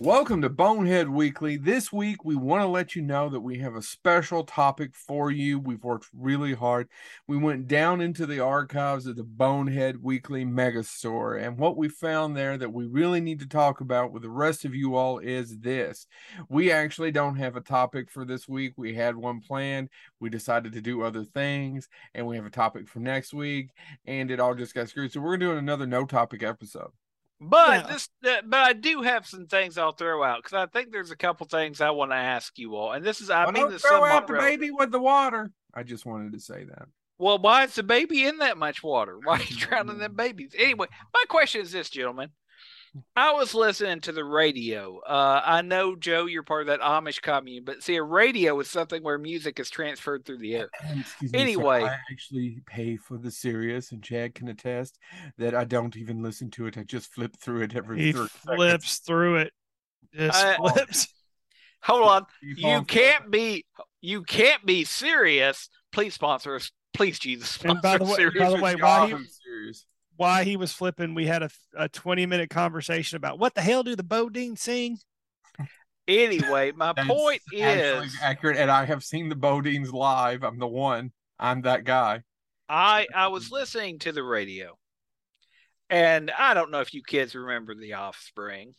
Welcome to Bonehead Weekly. This week, we want to let you know that we have a special topic for you. We've worked really hard. We went down into the archives of the Bonehead Weekly Megastore, and what we found there that we really need to talk about with the rest of you all is this. We actually don't have a topic for this week. We had one planned. We decided to do other things, and we have a topic for next week, and it all just got screwed. So we're doing another no topic episode. But Yeah. this, uh, but I do have some things I'll throw out because I think there's a couple things I want to ask you all, and this is I Well, mean don't this throw out the relevant. baby with the water. I just wanted to say that. Well, why is the baby in that much water? Why are you drowning them babies? Anyway, my question is this, gentlemen. I was listening to the radio. Uh, I know, Joe, you're part of that Amish commune, but see, a radio is something where music is transferred through the air. And excuse me, sir, Anyway. I actually pay for the Sirius, and Chad can attest that I don't even listen to it. I just flip through it every He three flips through it. Just I- flips. Hold on. You can't be you can't be serious. Please sponsor us. Please, Jesus. Sponsor And by the way- by the way, why Yahoo he- Sirius. Why he was flipping, we had a, a 20 minute conversation about what the hell do the Bodine sing? Anyway, my point is, accurate, and I have seen the BoDeans live. I'm the one. I'm that guy. I I was listening to the radio, and I don't know if you kids remember the Offspring,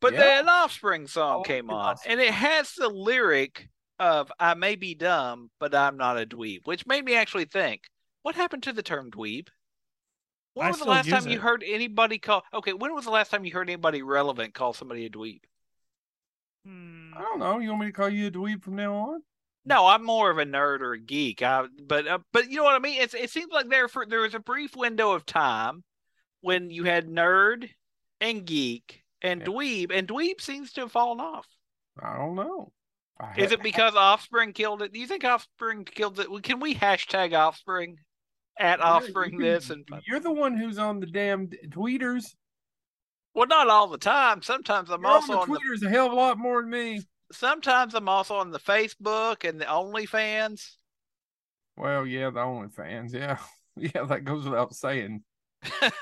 but Yeah. the Offspring song Oh, came the on, and it has the lyric of "I may be dumb, but I'm not a dweeb," which made me actually think, what happened to the term dweeb? When I was the last use time you heard anybody call? Okay, when was the last time you heard anybody relevant call somebody a dweeb? Hmm. I don't know. You want me to call you a dweeb from now on? No, I'm more of a nerd or a geek. I, but uh, but you know what I mean. It's, it seems like there for there was a brief window of time when you had nerd and geek and Yeah. dweeb, and dweeb seems to have fallen off. I don't know. I Is ha- it because Offspring killed it? Do you think Offspring killed it? Can we hashtag Offspring at Offspring this and You're the one who's on the damn tweeters. well, not all the time. Sometimes I'm You're on also the on the tweeters a hell of a lot more than me. sometimes I'm also on the Facebook and the OnlyFans. Well, yeah, the OnlyFans. Yeah, yeah, that goes without saying.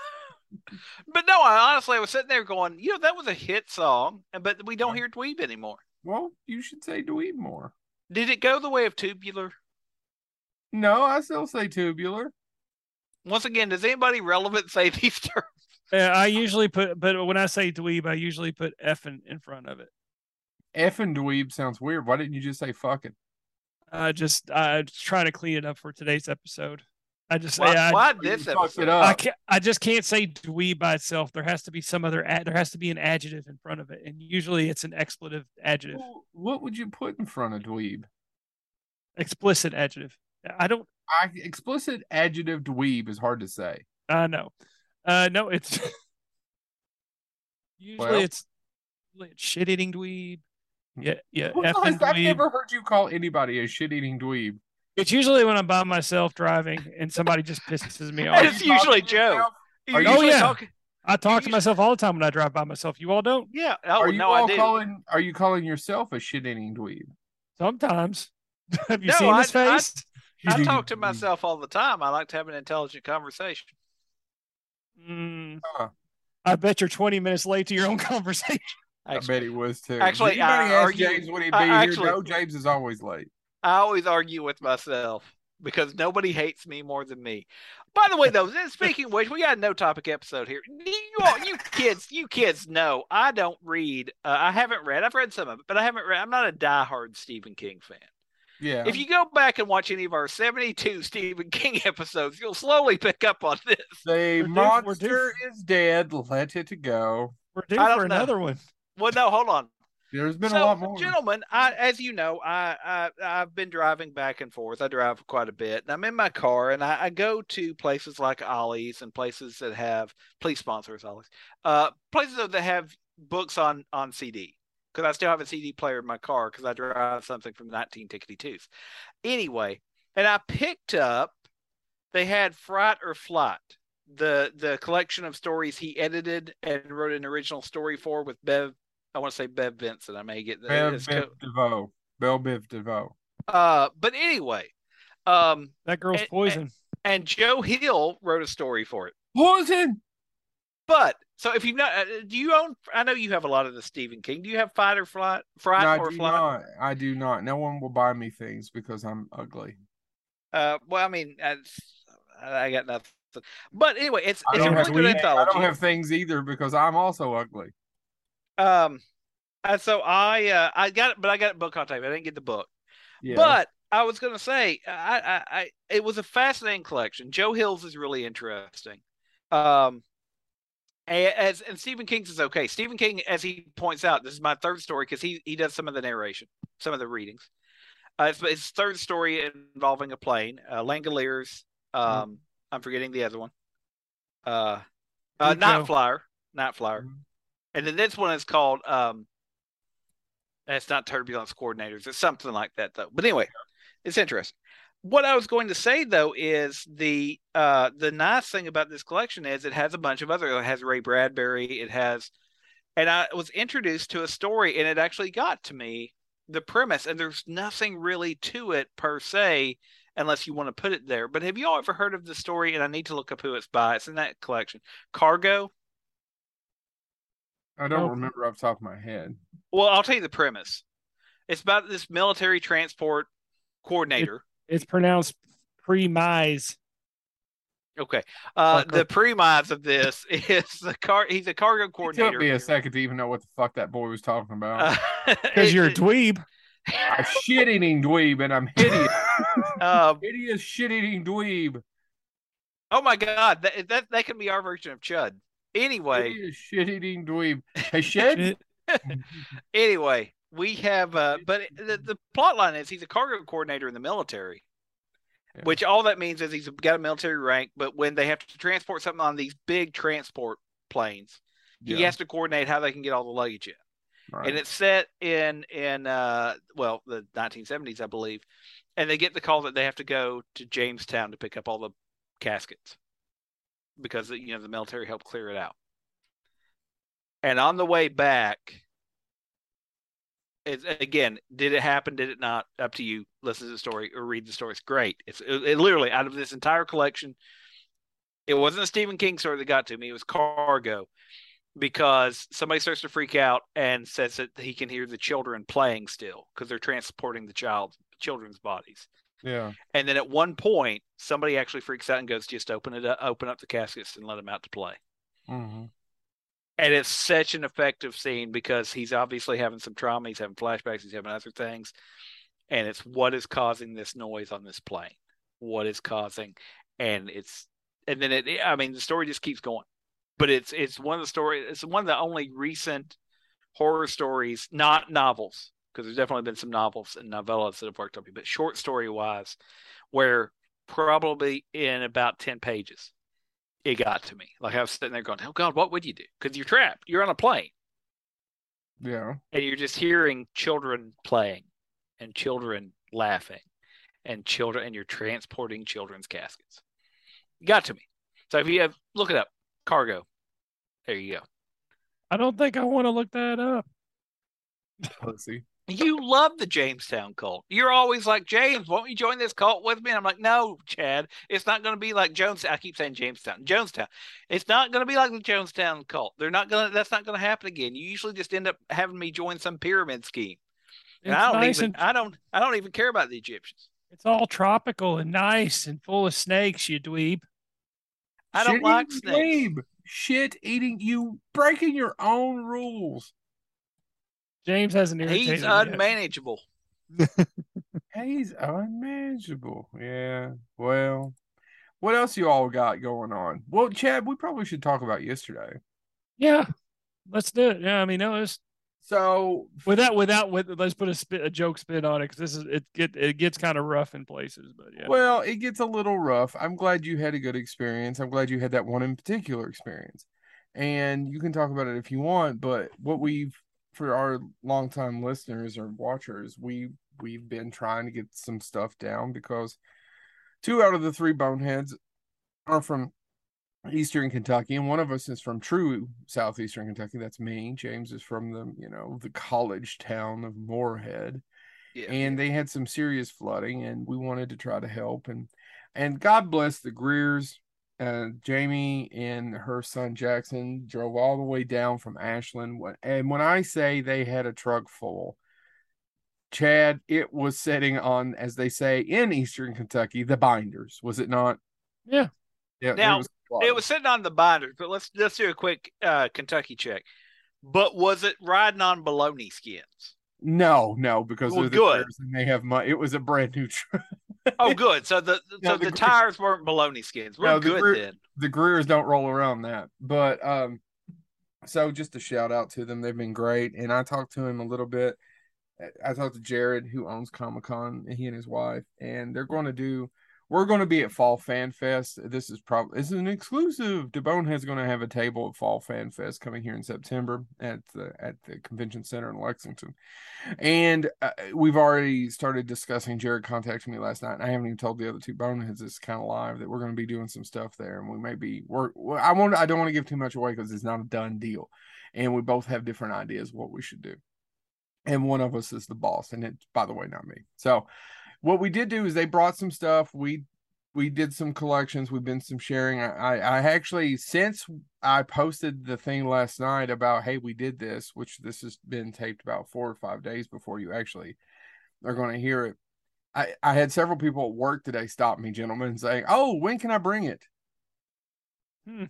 But no, I honestly was sitting there going, you know, that was a hit song, and but we don't hear dweeb anymore. Well, you should say dweeb more. Did it go the way of tubular? No, I still say tubular. Once again, does anybody relevant say these terms? Yeah, I usually put, but when I say dweeb, I usually put F in, in front of it. "F" Effing dweeb sounds weird. Why didn't you just say fucking? I just, I try to clean it up for today's episode. I just, Why, yeah, I- why You this it episode? up. I can't. I just can't say dweeb by itself. There has to be some other. Ad, there has to be an adjective in front of it, and usually it's an expletive adjective, Well, What would you put in front of dweeb? explicit adjective. I don't. I, explicit adjective dweeb is hard to say. I know. Uh, no, it's usually Well. it's, it's shit eating dweeb. Yeah, yeah. Well, I've dweeb. never heard you call anybody a shit-eating dweeb. It's usually when I'm by myself driving and somebody just pisses me off. it's usually Joe. You're Are you- usually Oh, yeah. talking. I talk to you- myself all the time when I drive by myself. You all don't. Yeah. Oh are you no, I all do. calling? Are you calling yourself a shit-eating dweeb? Sometimes. Have you No, seen I- his I- face? I talk to myself all the time. I like to have an intelligent conversation. Mm, Huh. I bet you're 20 minutes late to your own conversation. I bet he was too. actually, Did anybody I ask argue- James would he be I here? actually- No, James is always late. I always argue with myself because nobody hates me more than me. By the way, though, speaking of which, we got a no topic episode here. You all, you kids, you kids know I don't read. Uh, I haven't read. I've read some of it, but I haven't read. I'm not a diehard Stephen King fan. Yeah. If you go back and watch any of our 72 Stephen King episodes, you'll slowly pick up on this. the We're due- we're monster is dead. Let it go. We're due I don't for know. another one. Well, no, hold on. There's been so, a lot more. gentlemen, I, as you know, I, I I've been driving back and forth. I drive quite a bit, and I'm in my car, and I, I go to places like Ollie's and places that have please sponsor us, Ollie's. Uh, places that have books on on CD because I still have a CD player in my car because I drive something from 1962s. Anyway, and I picked up. They had Fright or Flight, the the collection of stories he edited and wrote an original story for with Bev I want to say Bev Vincent. I may get the Bev it's Biv co- DeVoe. Bell Biv DeVoe. uh but anyway, um That girl's And- poison. and Joe Hill wrote a story for it. Poison. But So if you know, uh, do you own? I know you have a lot of the Stephen King. Do you have Fight or Flight? Fright No, I or do Flight? not. I do not. No one will buy me things because I'm ugly. Uh, well, I mean, that's, I got nothing. But anyway, it's I it's a don't, really have, good things- I don't have things either because I'm also ugly. Um, and so I uh I got it, but I got it book on tape. I didn't get the book. Yeah. But I was gonna say, I, I, I, it was a fascinating collection. Joe Hill's is really interesting. Um, a- as and Stephen King's is okay. Stephen King, as he points out, this is my third story because he he does some of the narration, some of the readings. Uh, it's his third story involving a plane, uh, Langoliers. Um, I'm forgetting the other one. Uh, uh. Night Flyer, Night Flyer, Mhm. and then this one is called um. It's not turbulence coordinators. It's something like that though. But anyway, it's interesting. What I was going to say though is the uh the nice thing about this collection is it has a bunch of other. It has Ray Bradbury. It has, and I was introduced to a story, and it actually got to me the premise, and there's nothing really to it per se, unless you want to put it there. But have you all ever heard of the story? And I need to look up who it's by. It's in that collection. Cargo. I don't Oh. remember off the top of my head. Well, I'll tell you the premise. It's about this military transport coordinator. It's pronounced premise. Okay. Uh, Fucker. the premise of this is the car. He's a cargo It coordinator. took me a second to even know what the fuck that boy was talking about. Uh, Because you're a it- dweeb. a shit eating dweeb, and I'm hideous. uh, hideous shit eating dweeb. oh my God, that, that that can be our version of Chud. Anyway, Hideous shit eating dweeb. Hey, shit. Shit. anyway, we have. Uh, but the the plot line is he's a cargo coordinator in the military. Yeah. Which all that means is he's got a military rank, but when they have to transport something on these big transport planes, he has to coordinate how they can get all the luggage in. right. and it's set in in uh well the 1970s i believe and they get the call that they have to go to jamestown to pick up all the caskets because you know the military helped clear it out and on the way back it's again did it happen did it not? Up to you. Listen to the story or read the story. It's great. It's it, it literally out of this entire collection it wasn't a stephen king story that got to me. It was cargo. Because somebody starts to freak out and says that he can hear the children playing still because they're transporting the child children's bodies. yeah. And then at one point, somebody actually freaks out and goes, "Just open it up, open up the caskets and let them out to play." hmm And it's such an effective scene because he's obviously having some trauma. He's having flashbacks. He's having other things, and it's what is causing this noise on this plane. What is causing, and it's and then it. I mean, the story just keeps going, but it's it's one of the story. It's one of the only recent horror stories, not novels, because there's definitely been some novels and novellas that have worked on me, but short story wise, where probably in about ten pages it got to me. Like I was sitting there going, "Oh God, what would you do?" Because you're trapped. You're on a plane, Yeah. and you're just hearing children playing, and children laughing, and children, and you're transporting children's caskets. It got to me. So if you have, look it up. Cargo. There you go. I don't think I want to look that up. Pussy. You love the Jamestown cult. You're always like, James, won't you join this cult with me? And I'm like, no, Chad, it's not going to be like Jones. I keep saying Jamestown, Jonestown. It's not going to be like the Jonestown cult. They're not going to, that's not going to happen again. You usually just end up having me join some pyramid scheme. And It's I don't nice even, and I don't, I don't even care about the Egyptians. it's all tropical and nice and full of snakes, you dweeb. I don't Shit like snakes. dweeb. Shit eating you breaking your own rules. James hasn't irritated He's unmanageable. He's unmanageable. Yeah. Well, what else you all got going on? Well, Chad, we probably should talk about yesterday. Yeah, let's do it. Yeah, I mean, no, it's So without without with let's put a spit a joke spin on it because this is it get it gets kind of rough in places, but yeah. Well, it gets a little rough. I'm glad you had a good experience. I'm glad you had that one in particular experience. And you can talk about it if you want, but what we've for our longtime listeners or watchers, we we've been trying to get some stuff down because two out of the three boneheads are from Eastern Kentucky, and one of us is from true southeastern Kentucky. That's me. James is from the, you know, the college town of Morehead Yeah. and they had some serious flooding and we wanted to try to help and and god bless the greers uh, Jamie and her son Jackson drove all the way down from Ashland. And when I say they had a truck full, Chad, it was sitting on, as they say in Eastern Kentucky, the binders, was it not? Yeah. Yeah. Now, it was, It was sitting on the binders, but let's let's do a quick uh, Kentucky check. But was it riding on baloney skins? no, no, because Well, they're the good. And they have money. It was a brand new truck. Oh, good. So the No, so the the, tires weren't baloney skins. We're No, the good gr- then. the Greers don't roll around that. But um so just a shout out to them. They've been great. And I talked to him a little bit. I talked to Jared, who owns Comic Con, he and his wife, and they're going to do. We're going to be at Fall Fan Fest. This is probably is an exclusive. DeBonehead's going to have a table at Fall Fan Fest coming here in September at the at the convention center in Lexington, and uh, we've already started discussing. Jared contacted me last night, and I haven't even told the other two Boneheads this kind of live that we're going to be doing some stuff there, and we may be. Well, I want I don't want to give too much away because it's not a done deal, and we both have different ideas what we should do and one of us is the boss and it's by the way not me so what we did do is they brought some stuff. We we did some collections. We've been some sharing. I i, actually since i posted the thing last night about hey we did this which this has been taped about four or five days before you actually are going to hear it. I i had several people at work today stop me gentlemen saying oh when can i bring it? Hmm.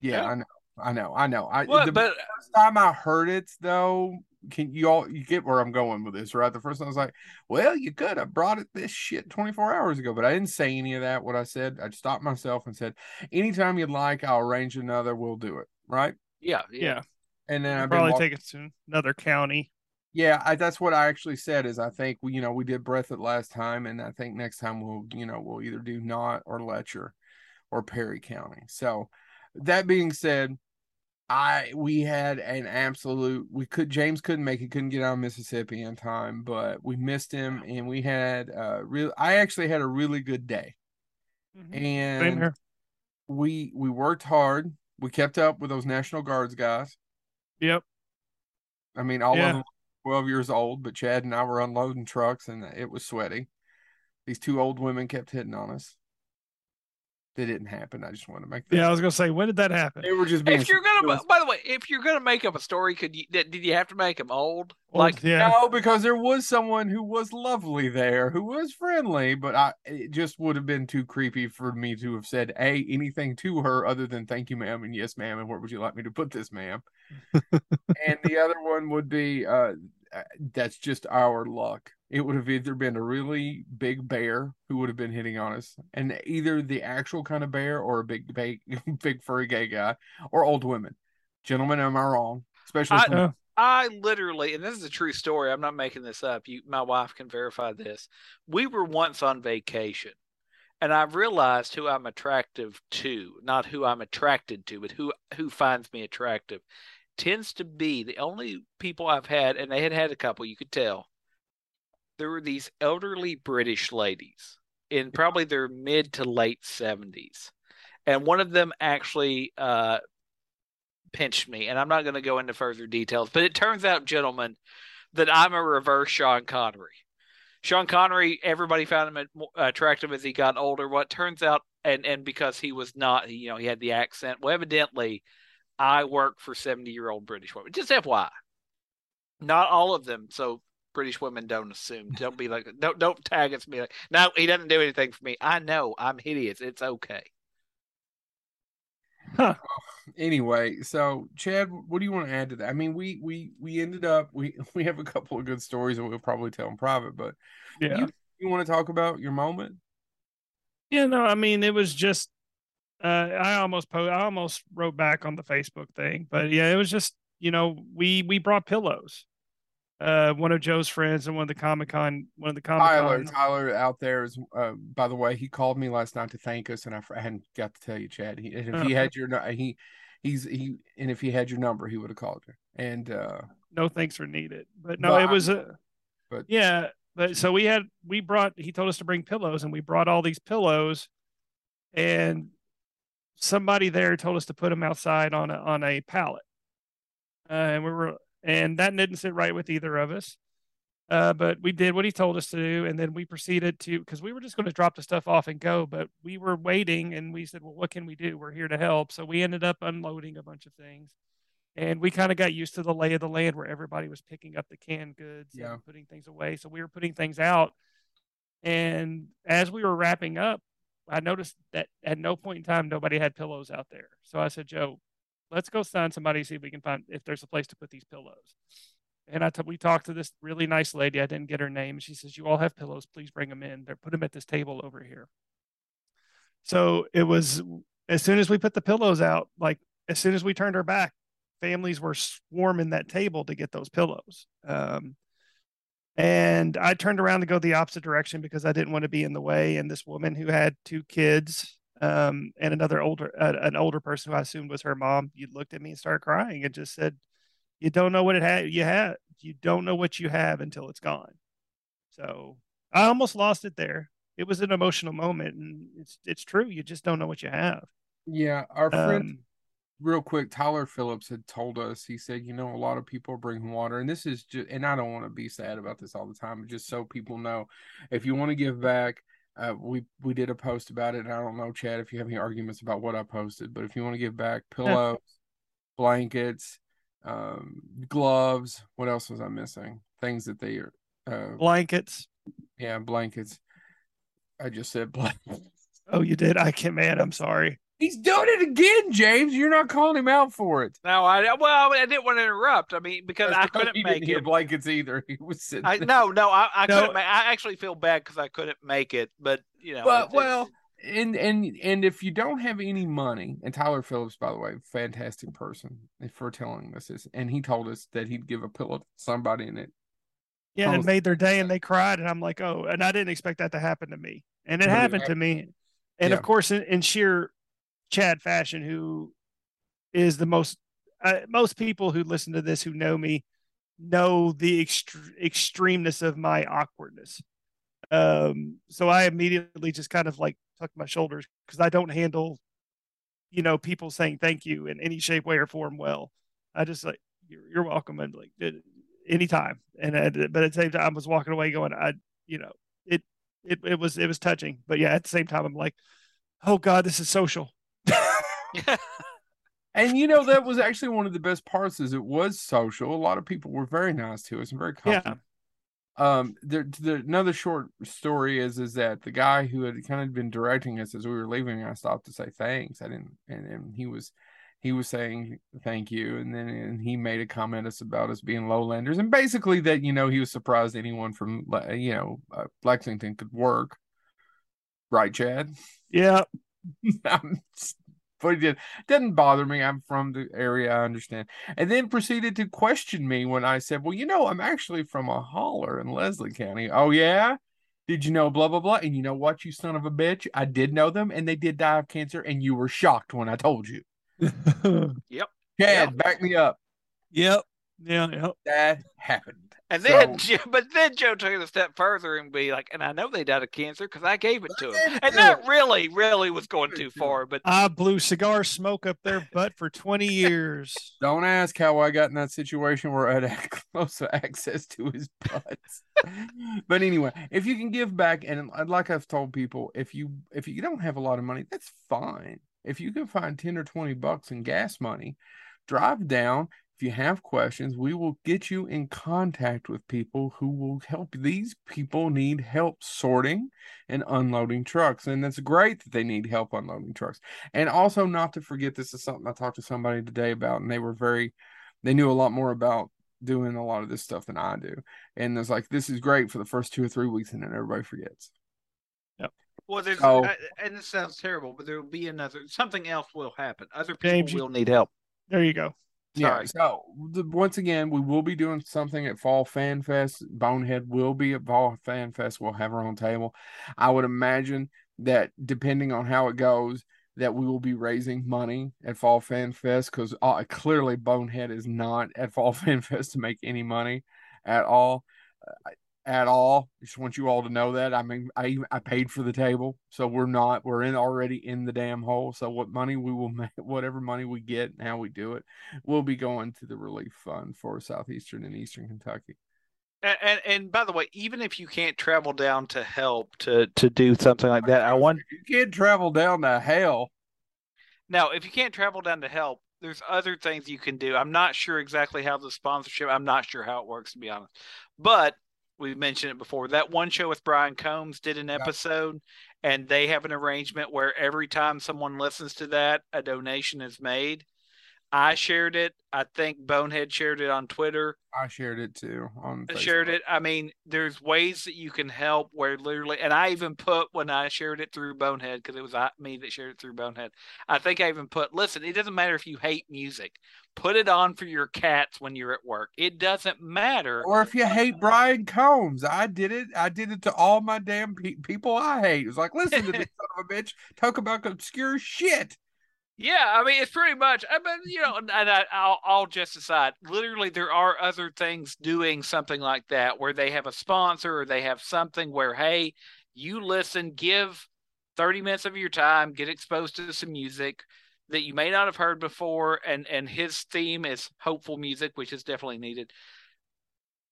yeah Yeah. i know i know. I know. I Well, the- but first time I heard it though, can you all you get where I'm going with this, right? The first time I was like, Well, you could have brought it this shit 24 hours ago, but I didn't say any of that. What I said, I stopped myself and said, Anytime you'd like, I'll arrange another, we'll do it. Right. yeah, yeah. Yeah. And then I've Probably walk- take it to another county. yeah, I, that's what I actually said. Is I think we, you know, we did Breathitt last time, and I think next time we'll, you know, we'll either do Knott or Letcher or Perry County. So, that being said, I we had an absolute. We could James couldn't make it, couldn't get out of Mississippi in time, but we missed him, and we had uh real. I actually had a really good day, Mhm. Same and we we worked hard. We kept up with those National Guards guys. Yep. I mean, all Yeah. of them 12 years old, but Chad and I were unloading trucks and it was sweaty. These two old women kept hitting on us. They didn't happen. I just want to make that. Yeah, I was gonna say, when did that happen? They were just being. If you're gonna, ridiculous. by the way, if you're gonna make up a story, could you did, did you have to make them old? Old, Like, yeah, No, because there was someone who was lovely there, who was friendly, but I it just would have been too creepy for me to have said a anything to her other than thank you, ma'am, and yes, ma'am, and where would you like me to put this, ma'am? and the other one would be uh uh, that's just our luck. It would have either been a really big bear who would have been hitting on us, and either the actual kind of bear or a big, big, big furry gay guy, or old women. Gentlemen, am I wrong? Especially I- from- I literally, and this is a true story. I'm not making this up. You, my wife can verify this. We were once on vacation, and I've realized who I'm attractive to, not who I'm attracted to, but who who finds me attractive, tends to be the only people I've had, and they had had a couple. You could tell there were these elderly British ladies in probably their mid to late 70s, and one of them actually uh, pinched me, and I'm not going to go into further details, but it turns out, gentlemen, that I'm a reverse Sean Connery. Sean Connery, everybody found him attractive as he got older. What turns out, and and because he was not, you know, he had the accent. Well, evidently, I work for 70 year old British women. Just FYI, not all of them. So British women don't assume. Don't be like, don't don't tag us. Be like, no, he doesn't do anything for me. I know I'm hideous. It's okay. anyway, so Chad, what do you want to add to that? I mean, we we we ended up we we have a couple of good stories that we'll probably tell in private, but yeah. you you want to talk about your moment? Yeah, no, I mean it was just uh I almost po- I almost wrote back on the Facebook thing, but yeah, it was just, you know, we we brought pillows. Uh one of Joe's friends and one of the Comic Con one of the Comic Tyler, Tyler out there is. Uh, by the way, he called me last night to thank us, and I, I hadn't got to tell you, Chad. He, and if he had your, nu- he, he's he, and if he had your number, he would have called you. And uh, no thanks are needed. But no, But it was a but- yeah, but so we had we brought he told us to bring pillows and we brought all these pillows and somebody there told us to put them outside on a on a pallet. Uh, and we were and that didn't sit right with either of us. Uh, but we did what he told us to do, and then we proceeded to because we were just going to drop the stuff off and go, but we were waiting, and we said, "Well, what can we do? We're here to help." So we ended up unloading a bunch of things, and we kind of got used to the lay of the land where everybody was picking up the canned goods Yeah. and putting things away. So we were putting things out, and as we were wrapping up, I noticed that at no point in time nobody had pillows out there. So I said, "Joe, let's go find somebody see if we can find if there's a place to put these pillows." And I t- we talked to this really nice lady. I didn't get her name. She says, "You all have pillows. Please bring them in. They're put them at this table over here." So it was as soon as we put the pillows out, like as soon as we turned our back, families were swarming that table to get those pillows. Um, and I turned around to go the opposite direction because I didn't want to be in the way. And this woman who had two kids um, and another older, uh, an older person who I assumed was her mom, you looked at me and started crying and just said, "You don't know what it had. You have. You don't know what you have until it's gone." So I almost lost it there. It was an emotional moment, and it's it's true. You just don't know what you have. Yeah, our friend Um, real quick, Tyler Phillips had told us, he said, you know, a lot of people are bringing water, and this is just, and I don't want to be sad about this all the time, but just so people know, if you want to give back, uh, we we did a post about it, and I don't know, Chad, if you have any arguments about what I posted, but if you want to give back pillows, blankets, um, gloves, what else was I missing? Things that they are, uh, blankets. yeah, blankets. I just said blankets. Oh, you did. I can't, man. I'm sorry. He's doing it again, James. You're not calling him out for it. No, I well, I didn't want to interrupt. I mean, because I couldn't he make didn't it. blankets either. He was sitting. I no, no, I, I No. couldn't. Make, I actually feel bad because I couldn't make it. But you know, But it's- well, it's- and and and if you don't have any money, and Tyler Phillips, by the way, fantastic person for telling us this, and he told us that he'd give a pillow to somebody in it. Yeah, it Almost- made their day, and they cried, and I'm like, oh, and I didn't expect that to happen to me, and it it happened to me, and Yeah. of course, in, in sheer Chad fashion, who is the most uh, most people who listen to this who know me know the ext- extremeness of my awkwardness. Um, so I immediately just kind of like tucked my shoulders because I don't handle, you know, people saying thank you in any shape, way, or form well. I just like you're, you're welcome and like "Did- anytime. And I, but at the same time, I was walking away going, I, you know, it it it was it was touching. But yeah, at the same time, I'm like, oh god, this is social. And you know that was actually one of the best parts. Is it was social. A lot of people were very nice to us and very Yeah. Um, there, there, another short story is is that the guy who had kind of been directing us as we were leaving, I stopped to say thanks. I didn't, and, and he was, he was saying thank you, and then and he made a comment us about us being lowlanders, and basically that you know he was surprised anyone from you know uh, Lexington could work, right, Chad? Yeah, I'm but it did- doesn't bother me. I'm from the area, I understand. And then proceeded to question me when I said, Well, you know, I'm actually from a holler in Leslie County. Oh, yeah? Did you know blah, blah, blah? And you know what, you son of a bitch? I did know them and they did die of cancer, and you were shocked when I told you. Yep. Chad, Yeah. back me up. yep, yeah, yep. That happened. And then, So- Joe, but then Joe took it a step further and be like, and I know they died of cancer because I gave it to him. And that really, really was going too far. But I blew cigar smoke up their butt for 20 years. Don't ask how I got in that situation where I had close access to his butt. but anyway, if you can give back, and like I've told people, if you if you don't have a lot of money, that's fine. If you can find ten or twenty bucks in gas money, drive down. If you have questions, we will get you in contact with people who will help. These people need help sorting and unloading trucks, and that's great that they need help unloading trucks. And also, not to forget, this is something I talked to somebody today about, and they were very, they knew a lot more about doing a lot of this stuff than I do. And it's like, this is great for the first two or three weeks, and then everybody forgets. Yep. Well, there's So- uh, and it sounds terrible, but there will be another something else will happen. Other people James, you- will need help. There you go. Yeah. So the, once again, we will be doing something at Fall Fan Fest. Bonehead will be at Fall Fan Fest. We'll have our own table. I would imagine that depending on how it goes, that we will be raising money at Fall Fan Fest because uh, clearly Bonehead is not at Fall Fan Fest to make any money at all. Uh, at all. Just want you all to know that. I mean, I I paid for the table, so we're not. We're in already in the damn hole. So what money we will make, whatever money we get, and how we do it, will be going to the relief fund for southeastern and eastern Kentucky. And, and, and by the way, even if you can't travel down to help to to do something like that, I want you can't travel down to hell. Now, if you can't travel down to help, there's other things you can do. I'm not sure exactly how the sponsorship. I'm not sure how it works to be honest, but we mentioned it before. That one show with Brian Combs did an episode, yeah. and they have an arrangement where every time someone listens to that, a donation is made. I shared it. I think Bonehead shared it on Twitter. I shared it too on Facebook. shared it. I mean, there's ways that you can help where literally, and I even put when I shared it through Bonehead because it was me that shared it through Bonehead. I think I even put, listen, it doesn't matter if you hate music, put it on for your cats when you're at work. It doesn't matter. Or if you hate Brian Combs, I did it. I did it to all my damn pe- people I hate. It was like, listen to this son of a bitch talk about obscure shit. Yeah, I mean it's pretty much. Uh, I mean, you know, and I, I'll, I'll just aside. Literally, there are other things doing something like that where they have a sponsor or they have something where, hey, you listen, give thirty minutes of your time, get exposed to some music that you may not have heard before, and and his theme is hopeful music, which is definitely needed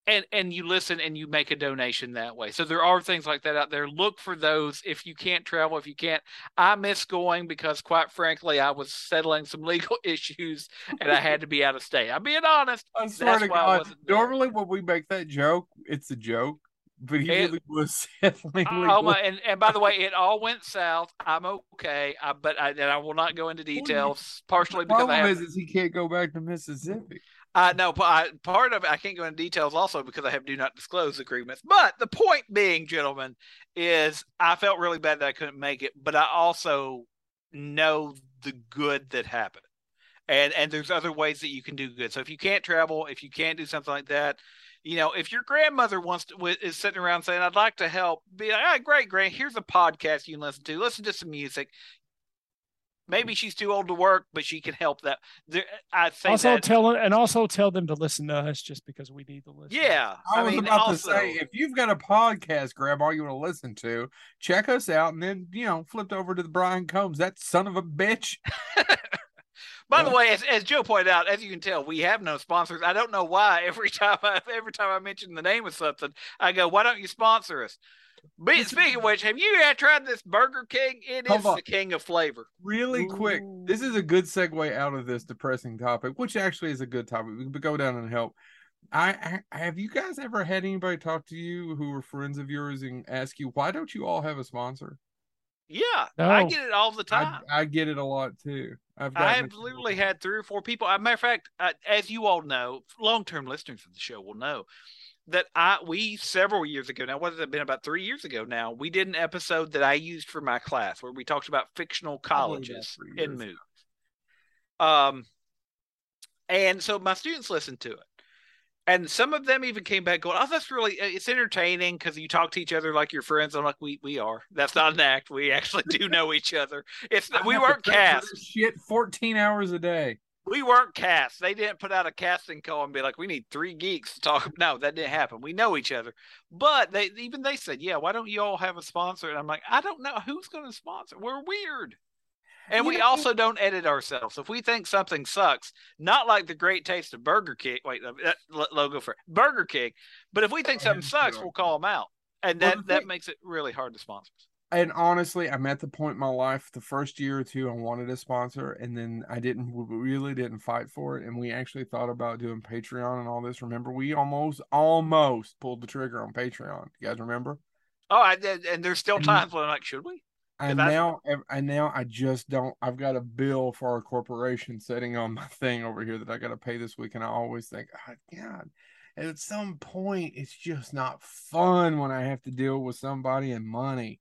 and and you listen and you make a donation that way. So there are things like that out there. Look for those if you can't travel, if you can't. I miss going because quite frankly, I was settling some legal issues and I had to be out of state. I'm being honest. I swear to God. Normally when we make that joke, it's a joke. But he it, really was settling Oh my! And, and by the way, it all went south. I'm okay, I, but I, and I will not go into details. Partially because problem I is, is he can't go back to Mississippi. Uh, no, I, part of it, I can't go into details also because I have do not disclose agreements. But the point being, gentlemen, is I felt really bad that I couldn't make it, but I also know the good that happened. And and there's other ways that you can do good. So if you can't travel, if you can't do something like that, you know, if your grandmother wants to is sitting around saying, "I'd like to help," be like, "Ah, great, grand. Here's a podcast you can listen to. Listen to some music maybe she's too old to work, but she can help that. There, I think also that, tell and also tell them to listen to us just because we need to listen. Yeah, I, I was mean, about also, to say if you've got a podcast, grab all you want to listen to, check us out, and then you know flipped over to the Brian Combs. That son of a bitch. By the way, as, as Joe pointed out, as you can tell, we have no sponsors. I don't know why. Every time I every time I mention the name of something, I go, "Why don't you sponsor us?" But speaking of which, have you tried this Burger King? It is the king of flavor. Really Ooh. quick, this is a good segue out of this depressing topic, which actually is a good topic. We can go down and help. I, I have you guys ever had anybody talk to you who were friends of yours and ask you why don't you all have a sponsor? Yeah, no. I get it all the time. I, I get it a lot too. I've I have literally had three or four people. As a matter of fact, uh, as you all know, long term listeners of the show will know, that I we several years ago now, what has it been about three years ago now? We did an episode that I used for my class where we talked about fictional colleges in movies. Um, and so my students listened to it, and some of them even came back going, "Oh, that's really uh, it's entertaining because you talk to each other like your friends." I'm like, "We we are. That's not an act. We actually do know each other. It's we weren't cast shit 14 hours a day." We weren't cast. They didn't put out a casting call and be like, "We need three geeks to talk." No, that didn't happen. We know each other, but they even they said, "Yeah, why don't you all have a sponsor?" And I'm like, "I don't know who's going to sponsor. We're weird." And you we know, also don't edit ourselves. If we think something sucks, not like the great taste of Burger King, wait, uh, that logo for Burger King, but if we think oh, something sucks, we'll call them out, and that that makes it really hard to sponsor and honestly, I'm at the point in my life. The first year or two, I wanted a sponsor, and then I didn't really didn't fight for it. And we actually thought about doing Patreon and all this. Remember, we almost almost pulled the trigger on Patreon. You guys remember? Oh, I did. And there's still times when I'm like, should we? And now, and now I just don't. I've got a bill for our corporation sitting on my thing over here that I got to pay this week, and I always think, oh, God, at some point, it's just not fun when I have to deal with somebody and money.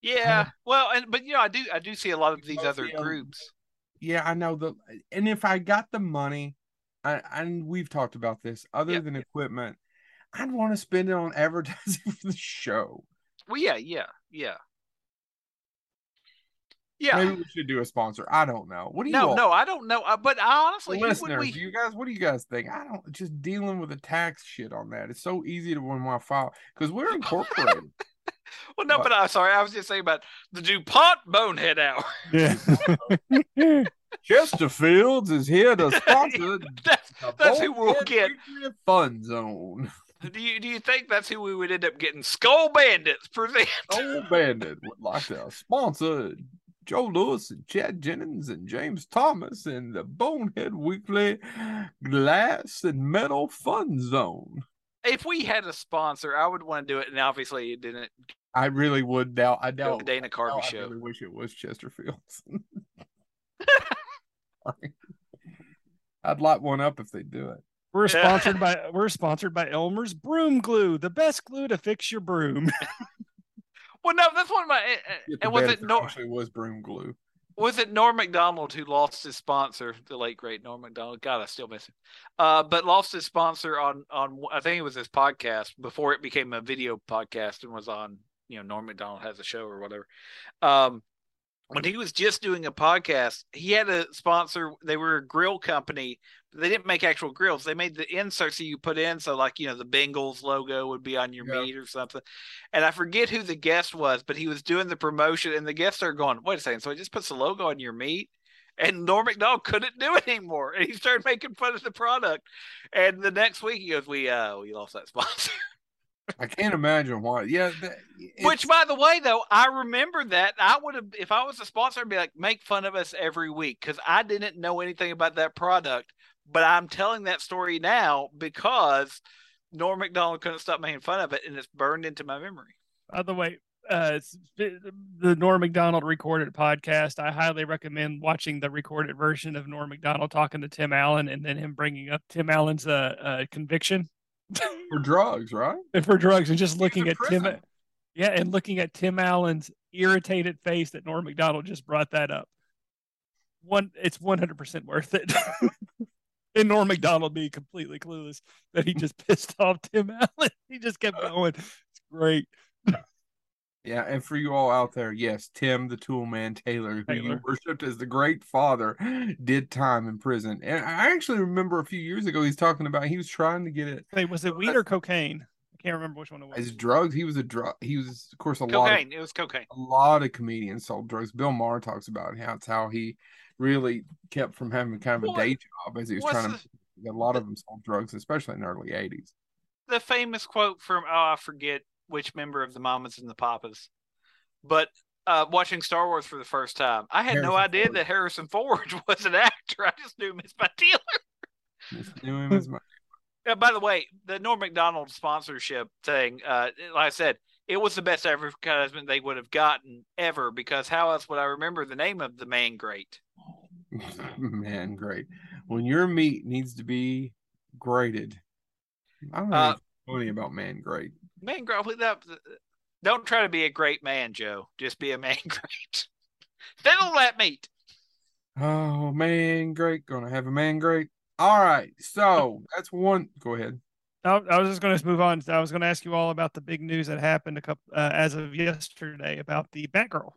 Yeah, well, and but you know, I do I do see a lot of these other groups. Yeah, I know the, and if I got the money, I, and we've talked about this. Other than equipment, I'd want to spend it on advertising for the show. Well, yeah, yeah, yeah. Yeah, maybe we should do a sponsor. I don't know. What do you? No, all... no, I don't know. Uh, but honestly, listeners, we... you guys, what do you guys think? I don't just dealing with the tax shit on that. It's so easy to win my file because we're incorporated. well, no, but I'm sorry. I was just saying about the DuPont Bonehead Hour. Yeah. Chesterfields is here to sponsor that's, that's who we'll get. Fun Zone. Do you do you think that's who we would end up getting? Skoal Bandits present. Skoal Bandit would like to sponsor Joe Lewis and Chad Jennings and James Thomas and the Bonehead Weekly Glass and Metal Fun Zone. If we had a sponsor, I would want to do it, and obviously it didn't. I really would doubt. I doubt the Dana Carvey show. I really wish it was Chesterfields. I'd light one up if they do it. We're sponsored by we're sponsored by Elmer's Broom Glue, the best glue to fix your broom. well, no, that's one of my. And was it no? Actually, was broom glue. Was it Norm Macdonald who lost his sponsor, the late great Norm Macdonald? God, I still miss him. Uh, but lost his sponsor on on I think it was his podcast before it became a video podcast and was on you know Norm Macdonald has a show or whatever. Um, when he was just doing a podcast, he had a sponsor. They were a grill company. They didn't make actual grills. They made the inserts that you put in. So, like, you know, the Bengals logo would be on your meat or something. And I forget who the guest was, but he was doing the promotion, and the guests are going, wait a second. So he just puts the logo on your meat? And Norm Macdonald couldn't do it anymore. And he started making fun of the product. And the next week, he goes, we, uh, we lost that sponsor. I can't imagine why. Yeah. Which, by the way, though, I remember that I would have, if I was a sponsor, I'd be like, make fun of us every week because I didn't know anything about that product. But I'm telling that story now because Norm Macdonald couldn't stop making fun of it, and it's burned into my memory. By the way, uh, the Norm Macdonald recorded podcast. I highly recommend watching the recorded version of Norm Macdonald talking to Tim Allen, and then him bringing up Tim Allen's uh, uh conviction for drugs, right? And for drugs, and just looking at prison. Tim, yeah, and looking at Tim Allen's irritated face that Norm Macdonald just brought that up. One, it's one hundred percent worth it. and Norm Macdonald being completely clueless that he just pissed off Tim Allen. He just kept uh, going. It's great. Yeah, and for you all out there, yes, Tim the Tool Man Taylor, Taylor, who you worshipped as the great father, did time in prison. And I actually remember a few years ago he's talking about he was trying to get it. Hey, was it uh, weed or cocaine? I can't remember which one it was. As drugs, he was a drug. He was, of course, a cocaine. lot. Of, it was cocaine. A lot of comedians sold drugs. Bill Maher talks about how it's how he really kept from having kind of a day job as he was trying to. The, a lot of them sold drugs, especially in the early '80s. The famous quote from oh, I forget which member of the Mamas and the Papas but uh, watching Star Wars for the first time, I had Harrison no idea Ford. that Harrison Ford was an actor. I just knew him as my dealer. Just knew him as my. Uh, by the way, the Norm Macdonald sponsorship thing, uh, like I said, it was the best advertisement they would have gotten ever because how else would I remember the name of the man great? man great. When your meat needs to be grated, I don't know uh, anything about man great. Man great. That, don't try to be a great man, Joe. Just be a man great. then will let meet. Oh man, great. Gonna have a man great. All right. So that's one. Go ahead. I, I was just going to move on. I was going to ask you all about the big news that happened a couple uh, as of yesterday about the Batgirl.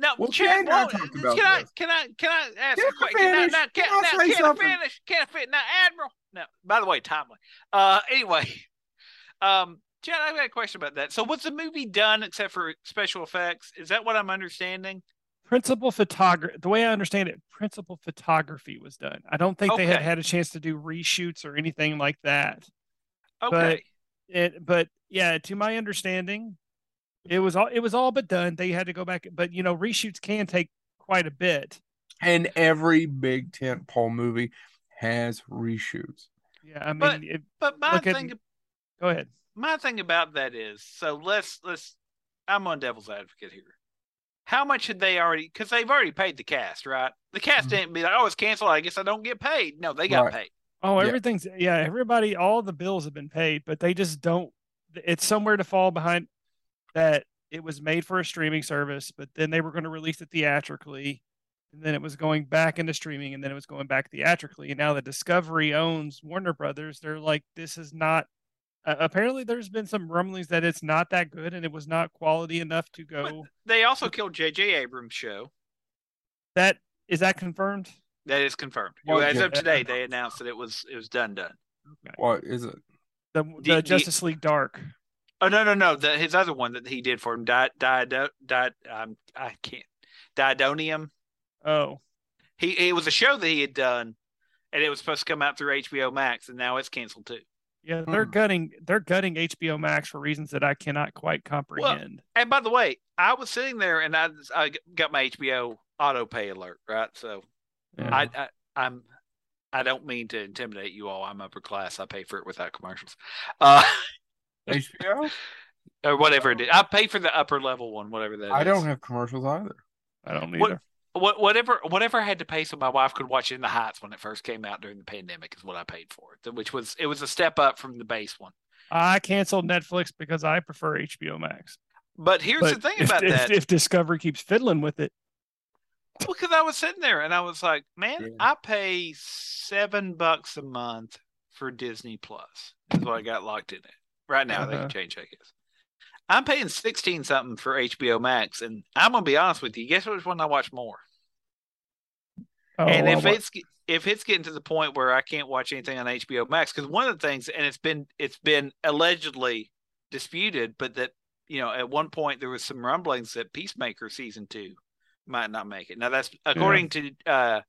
No, well, Chad, well, can, I, can I can I ask can a question? Can, I, now, can, can, now, can I finish? Can I finish? Now, Admiral. No, by the way, timely. Uh, anyway, um, Chad, I've got a question about that. So, was the movie done except for special effects? Is that what I'm understanding? Principal photography. The way I understand it, principal photography was done. I don't think okay. they had had a chance to do reshoots or anything like that. Okay. But it, but yeah, to my understanding, it was all it was all but done. They had to go back, but you know, reshoots can take quite a bit. And every big tent pole movie has reshoots. Yeah, I mean, but, it, but my thing. At, go ahead my thing about that is so let's let's I'm on devil's advocate here. How much had they already? Because they've already paid the cast, right? The cast mm-hmm. didn't be like, "Oh, it's canceled. I guess I don't get paid." No, they got right. paid. Oh, everything's yeah. yeah. Everybody, all the bills have been paid, but they just don't. It's somewhere to fall behind that it was made for a streaming service, but then they were going to release it theatrically, and then it was going back into streaming, and then it was going back theatrically. And now that Discovery owns Warner Brothers, they're like, this is not uh, apparently, there's been some rumblings that it's not that good and it was not quality enough to go. But they also killed J.J. Abrams' show. That is that confirmed? That is confirmed. Well, As of today, they announced that it was it was done done. Okay. What is it? The the, the Justice League Dark. Oh no no no! The, his other one that he did for him, died died died. Um, I can't. Didonium. Oh. He it was a show that he had done, and it was supposed to come out through HBO Max, and now it's canceled too. Yeah, they're Hmm. gutting they're gutting HBO Max for reasons that I cannot quite comprehend. And by the way, I was sitting there and I I got my HBO auto pay alert, right? So Yeah. I, I I'm I don't mean to intimidate you all. I'm upper class. I pay for it without commercials. Uh HBO? or whatever it is. I pay for the upper level one, whatever that I is. don't have commercials either. I don't either. what whatever whatever I had to pay so my wife could watch In the Heights when it first came out during the pandemic is what I paid for it. Which was it was a step up from the base one. I canceled Netflix because I prefer HBO Max. But here's But the thing if, about if, that. if Discovery keeps fiddling with it, because I was sitting there and I was like, man, Yeah. I pay seven bucks a month for Disney Plus. Is what I got locked in it. Right now they Uh-huh. can change, I guess. I'm paying sixteen something for HBO Max, and I'm gonna be honest with you. Guess which one I watch more? Oh, and if wa- it's if it's getting to the point where I can't watch anything on HBO Max, because one of the things, and it's been it's been allegedly disputed, but that you know at one point there was some rumblings that Peacemaker season two might not make it. Now that's according to uh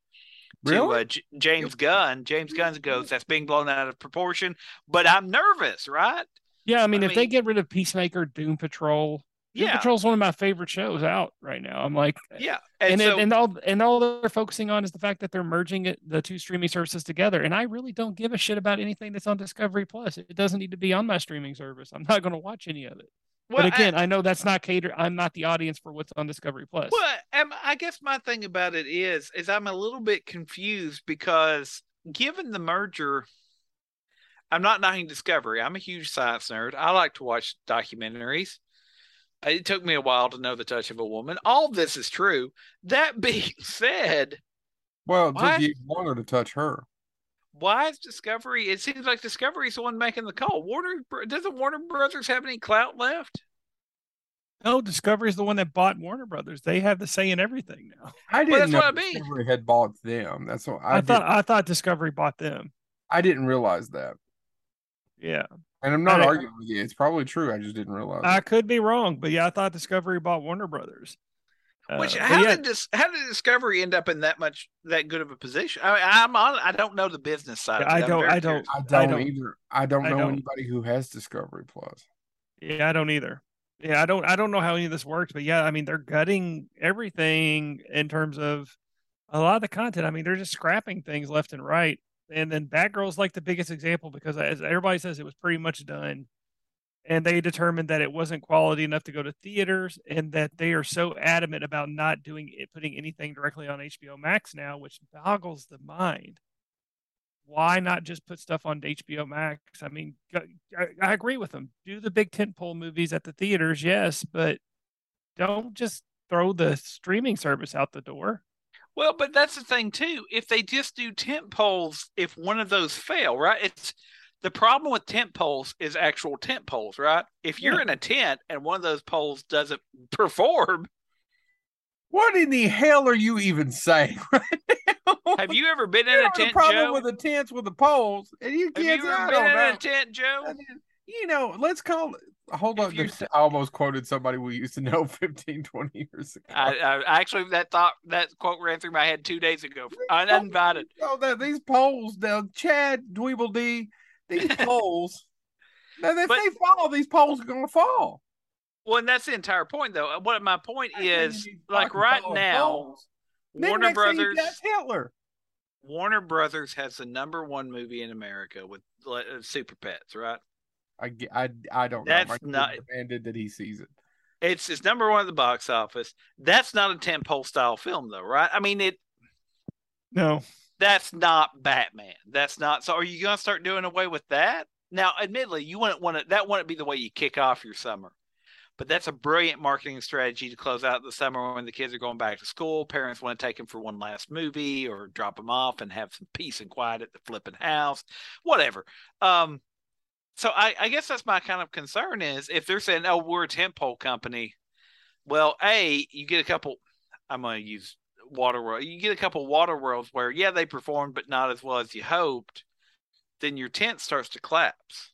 to uh, J- James Gunn. James Gunn goes that's being blown out of proportion, but I'm nervous, right? yeah, I mean, I if they get rid of Peacemaker, Doom Patrol, Doom Yeah, Patrol's one of my favorite shows out right now. I'm like, yeah, and and, so, and all and all they're focusing on is the fact that they're merging it, the two streaming services together. And I really don't give a shit about anything that's on Discovery Plus. It doesn't need to be on my streaming service. I'm not going to watch any of it. well, but again, I, I, know that's not cater. I'm not the audience for what's on Discovery Plus. Well, I guess my thing about it is, is I'm a little bit confused because given the merger, I'm not knocking Discovery. I'm a huge science nerd. I like to watch documentaries. It took me a while to know the touch of a woman. All this is true. That being said, Well, it Why? took you longer to touch her. why is Discovery? It seems like Discovery is the one making the call. Warner doesn't Warner Brothers have any clout left? No, Discovery is the one that bought Warner Brothers. They have the say in everything now. I didn't that's know what I mean. Discovery had bought them. That's what I, I, thought I thought Discovery bought them. I didn't realize that. Yeah, And I'm not I- arguing with you. It's probably true. I just didn't realize. I it. could be wrong, but yeah, I thought Discovery bought Warner Brothers. Which Uh, how yeah, did this? How did Discovery end up in that much that good of a position? I mean, I'm on. I don't know the business side. Of it. I don't- I don't- I I don't, don't- either. I don't I know don't. anybody who has Discovery Plus. Yeah, I don't either. Yeah, I don't I don't know how any of this works, but yeah, I mean they're gutting everything in terms of a lot of the content. I mean, they're just scrapping things left and right. And then Batgirl's like the biggest example because as everybody says it was pretty much done. And they determined that it wasn't quality enough to go to theaters and that they are so adamant about not doing it putting anything directly on HBO Max now, which boggles the mind. Why not just put stuff on HBO Max? I mean, I, I agree with them. Do the big tentpole movies at the theaters, yes, but don't just throw the streaming service out the door. Well, but that's the thing too. If they just do tent poles, if one of those fail, right? It's the problem with tent poles is actual tent poles, right? If you're Yeah. in a tent and one of those poles doesn't perform, What in the hell are you even saying right now? have you ever been You in a have tent, problem Joe? with the tents with the poles, and you have kids, you ever been in know. a tent, Joe? I mean, you know, let's call. Hold on, you I almost quoted somebody we used to know 15, 20 years ago. I, I actually that thought that quote ran through my head two days ago. Uninvited. Oh, that these polls now Chad Dweeble D, these polls. Now, if But- they fall, these polls are going to fall. Well, and that's the entire point, though. What my point I is, like right now. Warner Brothers. That's Hitler. Warner Brothers has the number one movie in America with uh, Super Pets, right? I, I, I don't know. That's My not- demanded that he sees it. It's it's number one at the box office. That's not a tentpole style film, though, right? I mean, it No. that's not Batman. That's not. So, are you going to start doing away with that? Now, admittedly, you wouldn't want to. That wouldn't be the way you kick off your summer. But that's a brilliant marketing strategy to close out the summer when the kids are going back to school. Parents want to take them for one last movie or drop them off and have some peace and quiet at the flipping house, whatever. Um, so I, I guess that's my kind of concern is if they're saying, "Oh, we're a tent pole company," well, a you get a couple. I'm going to use water world You get a couple water worlds where yeah they performed but not as well as you hoped. Then your tent starts to collapse.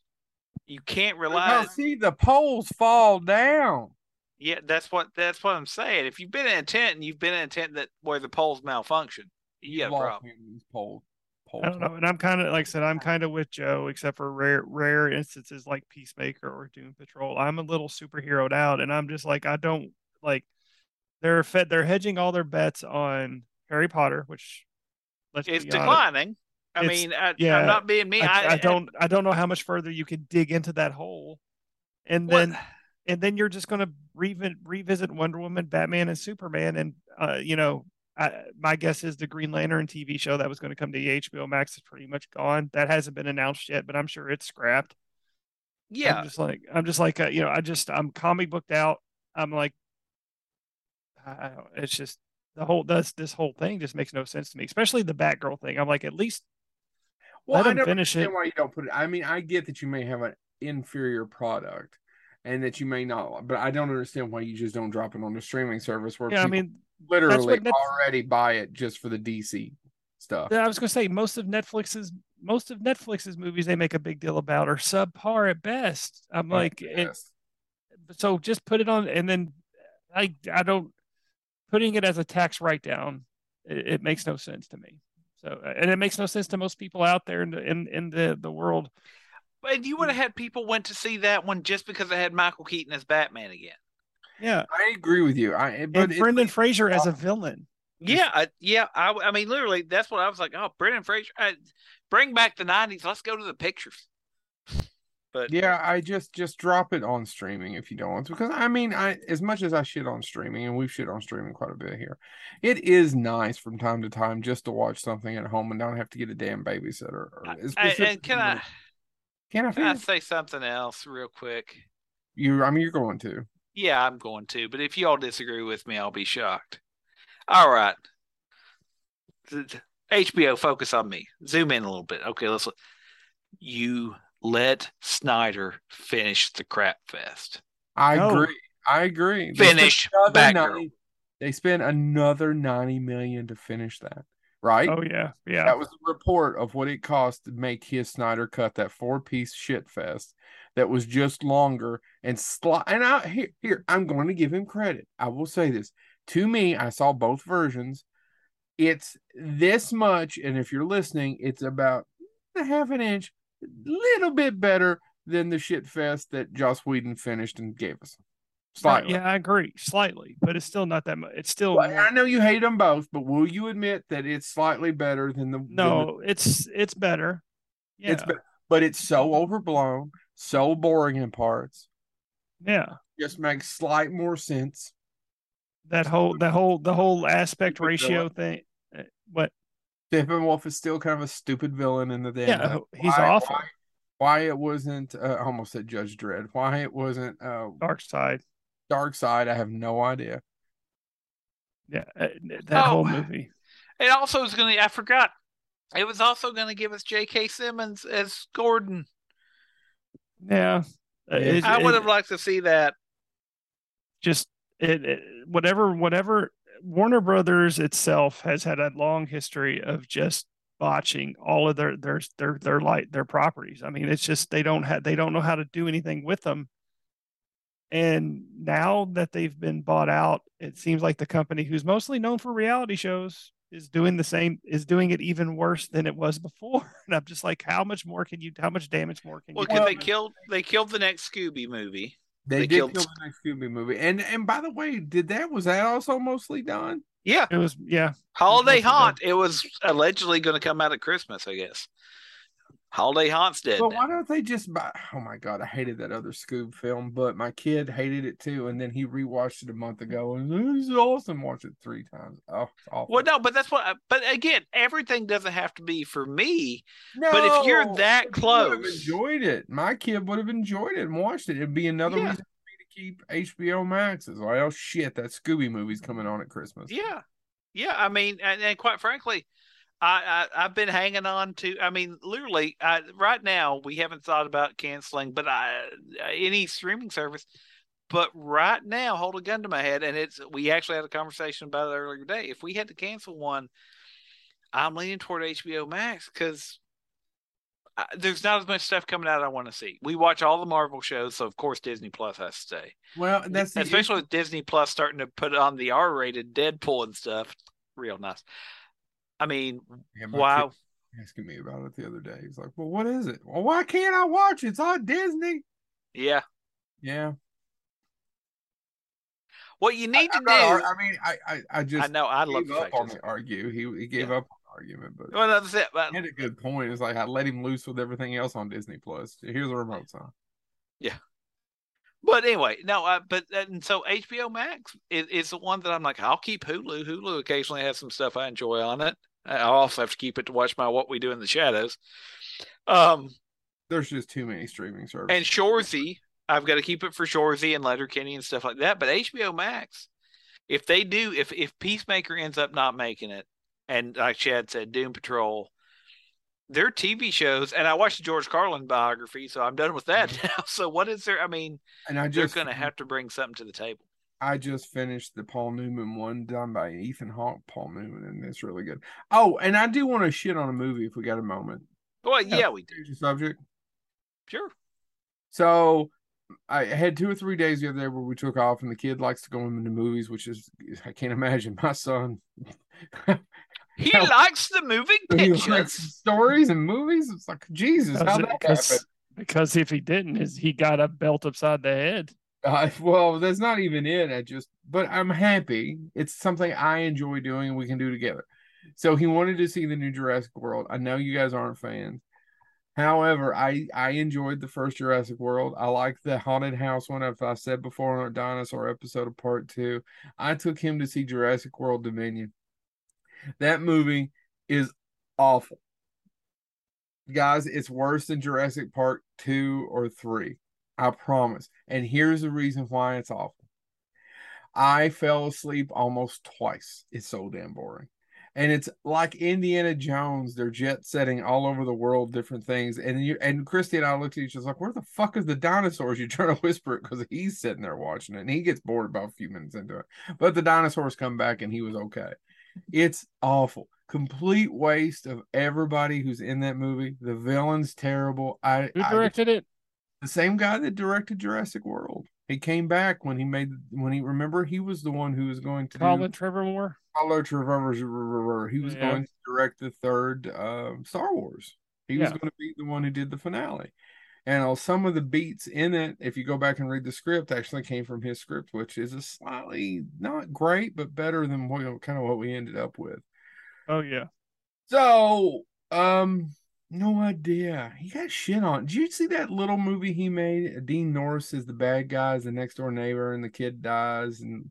You can't rely. Now, see, the poles fall down. Yeah, that's what that's what I'm saying. If you've been in a tent and you've been in a tent that where the poles malfunction, you got a problem. these poles. I don't know, and I'm kind of like I said, I'm kind of with Joe, except for rare rare instances like Peacemaker or Doom Patrol. I'm a little superheroed out, and I'm just like I don't like they're fed they're hedging all their bets on Harry Potter, which let's it's declining. I it's, mean, I, yeah, I'm not being mean. I, I, I don't I don't know how much further you can dig into that hole, and then and then you're just going to re- revisit Wonder Woman, Batman, and Superman, and uh, you know I, my guess is the Green Lantern TV show that was going to come to HBO Max is pretty much gone. That hasn't been announced yet, but I'm sure it's scrapped. Yeah, I'm just like I'm just like uh, you know I just I'm comic booked out. I'm like, I, it's just the whole this this whole thing just makes no sense to me, especially the Batgirl thing. I'm like, at least well, let I never finish it. Why you don't put it? I mean, I get that you may have an inferior product, and that you may not, but I don't understand why you just don't drop it on the streaming service where yeah, I mean literally already buy it just for the DC stuff. I was going to say most of Netflix's most of Netflix's movies they make a big deal about are subpar at best. I'm like, it, so just put it on, and then I I don't putting it as a tax write down. It, it, makes no sense to me. So and it makes no sense to most people out there in the in, in the the world. But you would have had people went to see that one just because it had Michael Keaton as Batman again. Yeah, I agree with you. I but and Brendan Fraser as uh, a villain. Yeah, I, yeah. I, I mean, literally, that's what I was like. Oh, Brendan Fraser, I, bring back the '90s. Let's go to the pictures. But yeah, I just just drop it on streaming if you don't want to. Because I mean, I as much as I shit on streaming, and we've shit on streaming quite a bit here, it is nice from time to time just to watch something at home and not have to get a damn babysitter. Or, I, and can I? Can I? Can I say something else real quick? You, I mean, you're going to. Yeah, I'm going to. But if y'all disagree with me, I'll be shocked. All right. HBO, focus on me. Zoom in a little bit. Okay, let's. Look. You let Snyder finish the crap fest. I no. agree. I agree. Finish Batgirl. They spent another ninety million to finish that. Right? Oh yeah, yeah. That was the report of what it cost to make his Snyder cut that four piece shit fest that was just longer and sli- and I here here I'm going to give him credit. I will say this. To me, I saw both versions. It's this much, and if you're listening, it's about a half an inch, little bit better than the shit fest that Joss Whedon finished and gave us. Slightly. Yeah, I agree. Slightly, but it's still not that much. It's still. Well, I know you hate them both, but will you admit that it's slightly better than the? No, than the, it's it's better. Yeah. It's be- but it's so overblown so boring in parts. Yeah. Just makes slight more sense. That whole the whole the whole aspect ratio thing. Uh, what? Steppenwolf is still kind of a stupid villain in the day. Yeah, he's why, awful. Why, why, it wasn't uh, I almost said Judge Dredd. Why it wasn't uh, Side? Darkseid, I have no idea. Yeah, uh, that oh, whole movie. It also was going to. I forgot. It was also going to give us J.K. Simmons as Gordon. Yeah, uh, it, I would have liked to see that. Just it, it, whatever, whatever. Warner Brothers itself has had a long history of just botching all of their their their their light their properties. I mean, it's just they don't have they don't know how to do anything with them. And now that they've been bought out, it seems like the company who's mostly known for reality shows is doing the same is doing it even worse than it was before. And i'm just like how much more can you how much damage more can well, you well they killed they killed the next scooby movie. They, they did killed... kill the next scooby movie. And and by the way did that was that also mostly done? Yeah. It was yeah. Holiday it was haunt done. it was allegedly going to come out at christmas i guess Holiday Haunt's dead. But why don't they just buy? Oh my god, I hated that other Scoob film, but my kid hated it too, and then he rewatched it a month ago, and this is awesome. Watched it three times. Oh. Well, no, but that's what. I, but again, everything doesn't have to be for me. No, but if you're that close, would have enjoyed it. My kid would have enjoyed it and watched it. It'd be another yeah. reason for me to keep HBO Max. As oh shit, that Scooby movie's coming on at Christmas. Yeah, yeah. I mean, and, and quite frankly I, I have been hanging on to. I mean, literally, I, right now we haven't thought about canceling, but I, any streaming service. But right now, hold a gun to my head, and it's we actually had a conversation about it earlier today. If we had to cancel one, I'm leaning toward HBO Max because there's not as much stuff coming out I want to see. We watch all the Marvel shows, so of course Disney Plus has to stay. Well, that's especially with Disney Plus starting to put on the R-rated Deadpool and stuff. Real nice. I mean, yeah, wow. asking me about it the other day. He's like, "Well, what is it? Well, why can't I watch it? It's on Disney." Yeah. Yeah. What you need I, to do. I mean, I, I, I just I know. I love up on the argue. He he gave Yeah. up on the argument, but Well, that's it. But he had a good point. It's like I let him loose with everything else on Disney Plus. Here's a remote son. But anyway, no, uh, but and so HBO Max is, is the one that I'm like, I'll keep Hulu. Hulu occasionally has some stuff I enjoy on it. I also have to keep it to watch my What We Do in the Shadows. Um, There's just too many streaming services. and Shorzy, I've got to keep it for Shorzy and Letterkenny and stuff like that. But HBO Max, if they do, if if Peacemaker ends up not making it, and like Chad said, Doom Patrol, their TV shows, and I watched the George Carlin biography, so I'm done with that now. So what is there? I mean, and I they're just going to have to bring something to the table. I just finished the Paul Newman one done by Ethan Hawke, Paul Newman, and it's really good. Oh, and I do want to shit on a movie if we got a moment. Well, yeah, we do. Change the subject. Sure. So I had two or three days the other day where we took off, and the kid likes to go into movies, which is I can't imagine my son. He Hell. likes the moving he likes pictures. stories and movies. It's like Jesus, how that because, happened? because if he didn't, his he got a belt upside the head. Uh, well, that's not even it. I just, but I'm happy. It's something I enjoy doing and we can do together. So he wanted to see the new Jurassic World. I know you guys aren't fans. However, I I enjoyed the first Jurassic World. I like the haunted house one. If I said before on our dinosaur episode of part two, I took him to see Jurassic World Dominion. That movie is awful, guys. It's worse than Jurassic Park two or three. I promise. And here's the reason why it's awful. I fell asleep almost twice. It's so damn boring. And it's like Indiana Jones. They're jet setting all over the world, different things. And you and Christy and I looked at each other like, where the fuck is the dinosaurs? You're trying to whisper it because he's sitting there watching it and he gets bored about a few minutes into it. But the dinosaurs come back and he was okay. It's awful. Complete waste of everybody who's in that movie. The villain's terrible. I Who I- directed it? the same guy that directed Jurassic World. He came back when he made when he remember he was the one who was going to Colin do Trevormore. Colin Trevorrow. He was Yeah. going to direct the third um, Star Wars. He was going to be the one who did the finale. And uh, some of the beats in it, if you go back and read the script, actually came from his script, which is a slightly not great, but better than what kind of what we ended up with. Oh yeah. So, um, no idea. He got shit on. Did you see that little movie he made? Dean Norris is the bad guy, is the next door neighbor, and the kid dies and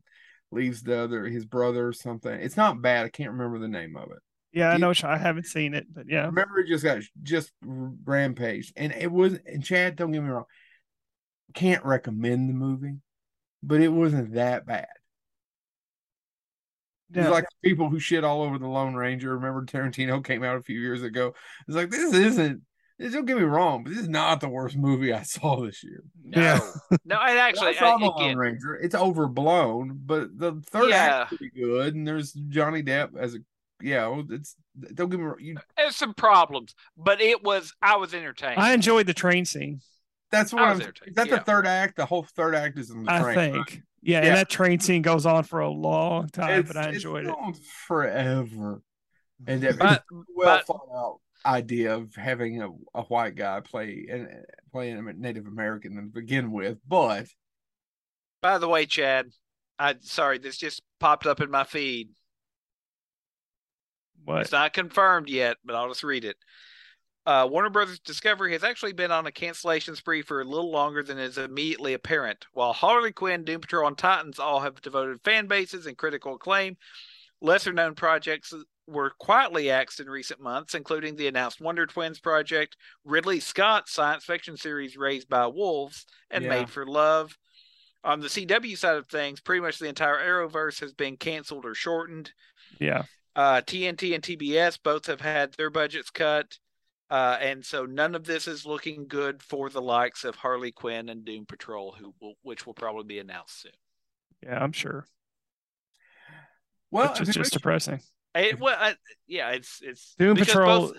leaves the other his brother or something. It's not bad. I can't remember the name of it. Yeah, I know. I haven't seen it, but yeah. Remember, it just got just rampaged, and it was. And Chad, don't get me wrong, can't recommend the movie, but it wasn't that bad. It's Yeah. like people who shit all over the Lone Ranger. Remember Tarantino came out a few years ago. It's like this isn't. This, don't get me wrong, but this is not the worst movie I saw this year. No, Yeah. no, and actually, I saw the I, Lone Ranger. It's overblown, but the third Yeah. act is pretty good, and there's Johnny Depp as a yeah. well, It's don't get me wrong. You, there's some problems, but it was I was entertained. I enjoyed the train scene. that's what I I'm. was Is that yeah. the third act? The whole third act is in the I train. think. right? Yeah, Yeah. and that train scene goes on for a long time, It's, but I it's enjoyed it. going forever, and that But- well but- thought out idea of having a, a white guy play and playing a Native American to begin with, but By the way, Chad, I sorry, this just popped up in my feed. What? It's not confirmed yet, but I'll just read it. Uh, Warner Brothers Discovery has actually been on a cancellation spree for a little longer than is immediately apparent. While Harley Quinn, Doom Patrol, and Titans all have devoted fan bases and critical acclaim, lesser known projects were quietly axed in recent months, including the announced Wonder Twins project, Ridley Scott's science fiction series Raised by Wolves, and Yeah. Made for Love. On the CW side of things, pretty much the entire Arrowverse has been canceled or shortened. Yeah. Uh, TNT and TBS both have had their budgets cut. Uh, and so none of this is looking good for the likes of Harley Quinn and Doom Patrol, who will, which will probably be announced soon. Yeah, I'm sure. well, it's if is just depressing. It, well, I, yeah, it's it's Doom Patrol both-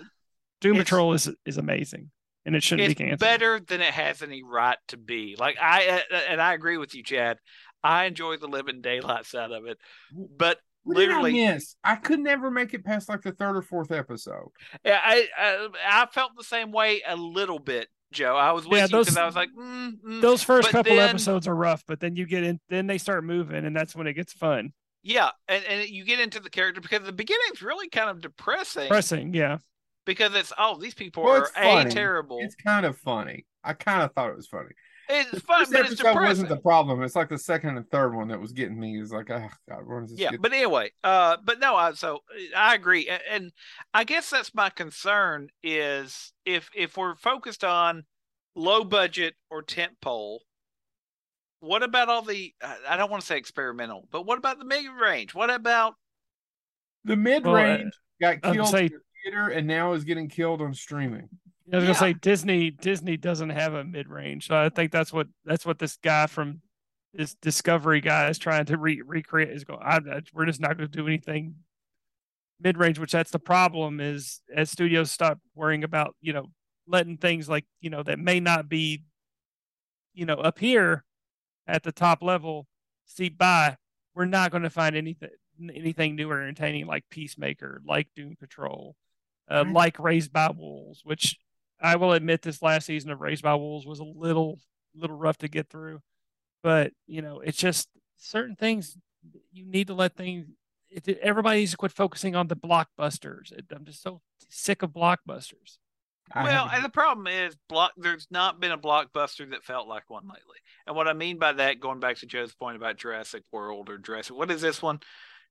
Doom Patrol is is amazing. And it shouldn't it's be canceled. better than it has any right to be. Like I uh, and I agree with you, Chad. I enjoy the living daylights out of it, but What did I literally. miss? I could never make it past like the third or fourth episode. Yeah, I, I I felt the same way a little bit, Joe. I was with Yeah, you because those- I was like, mm, mm. Those first But couple then- episodes are rough, but then you get in, then they start moving, and that's when it gets fun. yeah, and, and you get into the character because the beginning's really kind of depressing Pressing, yeah. because it's oh these people Well, are a funny. terrible. It's kind of funny. I kind of thought it was funny. It's The fun, first but it's depressing. wasn't the problem. It's like the second and third one that was getting me. Is like, oh god, where does this yeah get? but anyway uh but no i so i agree and, and i guess that's my concern is if if we're focused on low budget or tent pole what about all the I- i don't want to say experimental but what about the mid range what about the mid Well, uh, range got killed gonna in the theater and now is getting killed on streaming. I was Yeah. gonna say Disney. Disney doesn't have a mid range, so I think that's what that's what this guy from this Discovery guy is trying to re- recreate. Is going. I, I, we're just not going to do anything mid range, which that's the problem. Is as studios stop worrying about you know letting things like you know that may not be you know up here at the top level see by. We're not going to find anything anything new or entertaining like Peacemaker, like Doom Patrol, uh, Right. like Raised by Wolves, which I will admit this last season of Raised by Wolves was a little little rough to get through, but you know it's just certain things you need to let things. It, everybody needs to quit focusing on the blockbusters. It, I'm just so sick of blockbusters. Well and the problem is block there's not been a blockbuster that felt like one lately and what i mean by that going back to joe's point about jurassic world or jurassic what is this one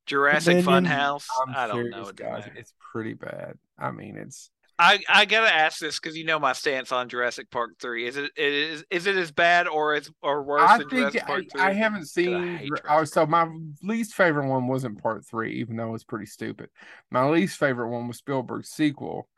jurassic Dominion, Funhouse. I'm i don't serious, know it guys. It's pretty bad. I mean, it's I, I gotta ask this because you know my stance on Jurassic Park three. Is it is is it as bad or is or worse I than think Jurassic I? I haven't seen. hate oh, so my least favorite one wasn't part three, even though it's pretty stupid. My least favorite one was Spielberg's sequel,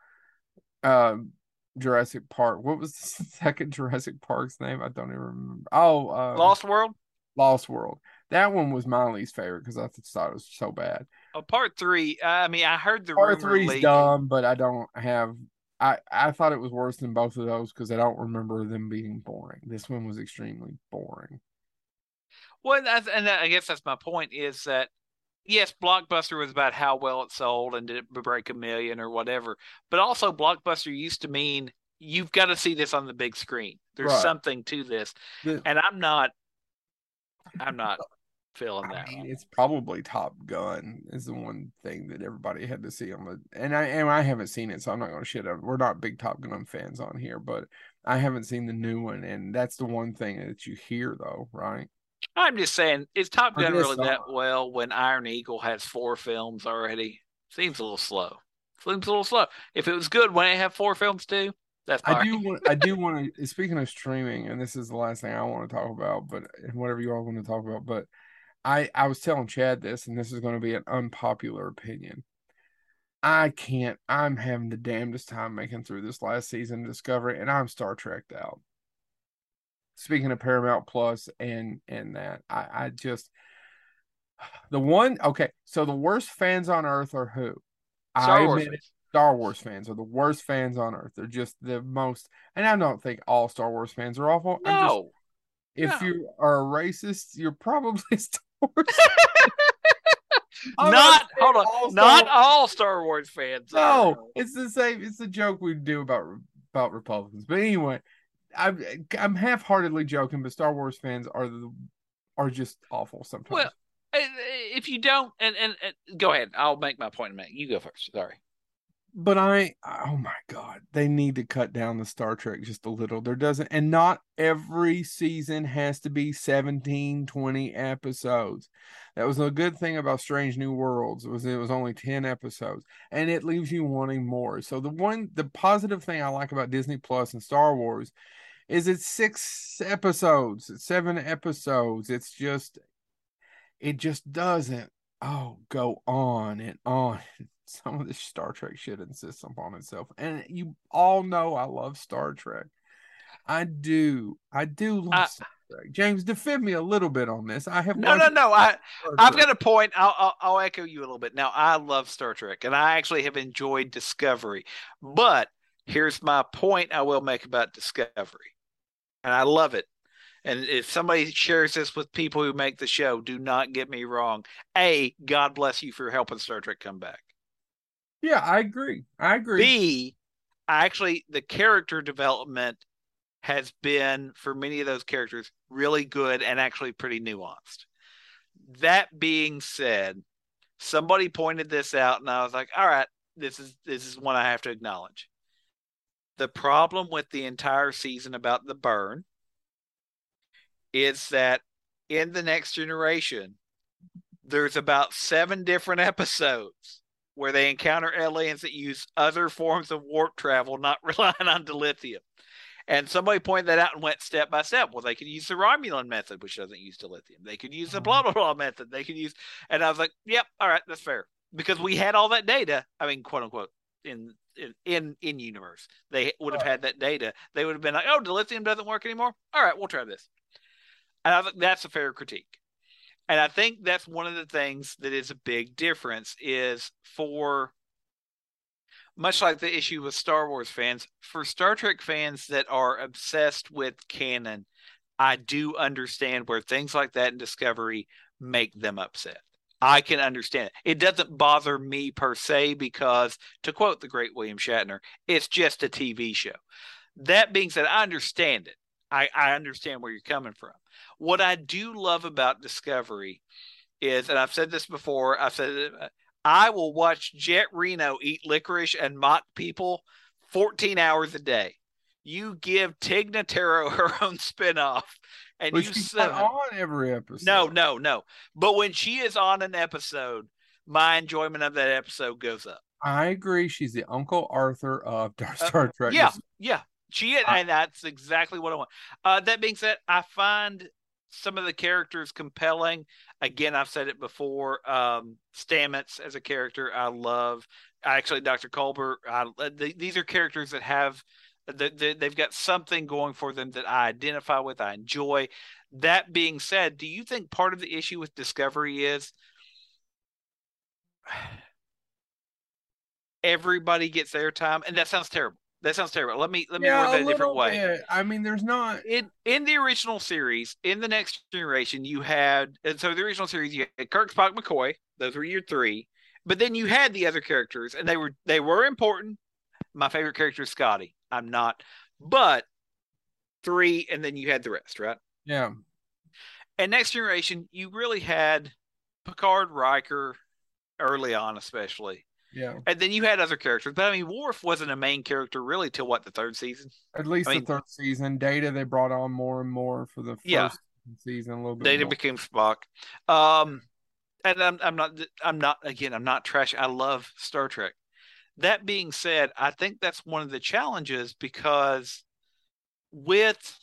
um, Jurassic Park. What was the second Jurassic Park's name? I don't even remember. Oh, uh, Lost World. Lost World. That one was my least favorite because I thought it was so bad. Oh, part three. I mean, I heard the Part three is dumb, but I don't have. I I thought it was worse than both of those because I don't remember them being boring. This one was extremely boring. Well, that's, and that, I guess that's my point is that yes, Blockbuster was about how well it sold and did it break a million or whatever, but also Blockbuster used to mean you've got to see this on the big screen. There's Right. something to this, The- and I'm not. I'm not feeling I that. mean, it's probably Top Gun is the one thing that everybody had to see on the and I and I haven't seen it, so I'm not going to shit on. We're not big Top Gun fans on here, but I haven't seen the new one, and that's the one thing that you hear though, right? I'm just saying, is Top Gun really that well when Iron Eagle has four films already? Seems a little slow. Seems a little slow. If it was good when it had four films too, that's I do want. I do want to. Speaking of streaming, and this is the last thing I want to talk about, but whatever you all want to talk about, but I I was telling Chad this, and this is going to be an unpopular opinion. I can't. I'm having the damnedest time making through this last season of Discovery, and I'm Star Treked out. Speaking of Paramount Plus and and that, I I just the one. Okay, so the worst fans on earth are who? Star I Wars. admit it. Star Wars fans are the worst fans on earth. They're just the most, and I don't think all Star Wars fans are awful. I'm just, No. if no. you are a racist, you're probably Star Wars. Not hold on. all not Star- all Star Wars fans. are. No, it's the same. It's the joke we do about about Republicans. But anyway, I'm I'm half heartedly joking, but Star Wars fans are the are just awful sometimes. Well, If you don't, and, and and go ahead, I'll make my point in a minute. You go first. Sorry. But I oh my god, they need to cut down the Star Trek just a little. There doesn't and not every season has to be 17 20 episodes. That was a good thing about Strange New Worlds was it was only 10 episodes and it leaves you wanting more. So the one the positive thing I like about Disney Plus and Star Wars is it's 6 episodes, it's 7 episodes. It's just it just doesn't oh go on and on some of this Star Trek shit insists upon itself. And you all know I love Star Trek. I do. I do love I- Star Trek. James, defend me a little bit on this. I have No, no, no. I, I've got a point. I'll, I'll I'll echo you a little bit. Now, I love Star Trek, and I actually have enjoyed Discovery. But here's my point. I will make about Discovery, and I love it. And if somebody shares this with people who make the show, do not get me wrong. A, God bless you for helping Star Trek come back. Yeah, I agree. I agree. B, actually, the character development has been for many of those characters really good and actually pretty nuanced. That being said, somebody pointed this out, and I was like, all right, this is this is one I have to acknowledge. The problem with the entire season about the burn is that in the next generation, there's about seven different episodes where they encounter aliens that use other forms of warp travel, not relying on dilithium. And somebody pointed that out and went step by step. Well, they could use the Romulan method, which doesn't use dilithium. They could use the mm-hmm. blah blah blah method. They could use, and I was like, "Yep, all right, that's fair," because we had all that data. I mean, quote unquote, in in in, in universe, they would have had that data. They would have been like, "Oh, dilithium doesn't work anymore. All right, we'll try this." And I that's a fair critique. And I think that's one of the things that is a big difference is for much like the issue with Star Wars fans, for Star Trek fans that are obsessed with canon, I do understand where things like that in Discovery make them upset. I can understand it. It doesn't bother me per se because, to quote the great William Shatner, it's just a TV show. That being said, I understand it. I, I understand where you're coming from. What I do love about Discovery is, and I've said this before, I've said it, I will watch Jet Reno eat licorice and mock people 14 hours a day. You give Tig Notaro her own spinoff, and but you she's on every episode. no, no, no. But when she is on an episode, my enjoyment of that episode goes up. I agree. She's the Uncle Arthur of Star Trek. Uh, Yeah, yeah. She and that's exactly what I want. Uh, that being said, I find some of the characters compelling. Again, I've said it before. Um, Stamets as a character, I love. Actually, Dr. Culber. I, th- these are characters that have. They, they, they've got something going for them that I identify with. I enjoy. That being said, do you think part of the issue with Discovery is everybody gets their time? And that sounds terrible. That sounds terrible. Let me let me yeah, word that a a different way bit. I mean, there's not. in in the original series, in the next generation, you had and so the original series you had Kirk, Spock, McCoy. Those were your three, but then you had the other characters, and they were they were important. My favorite character is Scotty. I'm not, but three, and then you had the rest, right? Yeah, And next generation, you really had Picard, Riker, early on, especially, yeah. and then you had other characters. But I mean, Worf wasn't a main character really till what the third season. At least I the mean- third season. Data they brought on more and more for the first Yeah. season. A little bit. Data more. became Spock. Um, and I'm I'm not I'm not again I'm not trash. I love Star Trek. That being said, I think that's one of the challenges because with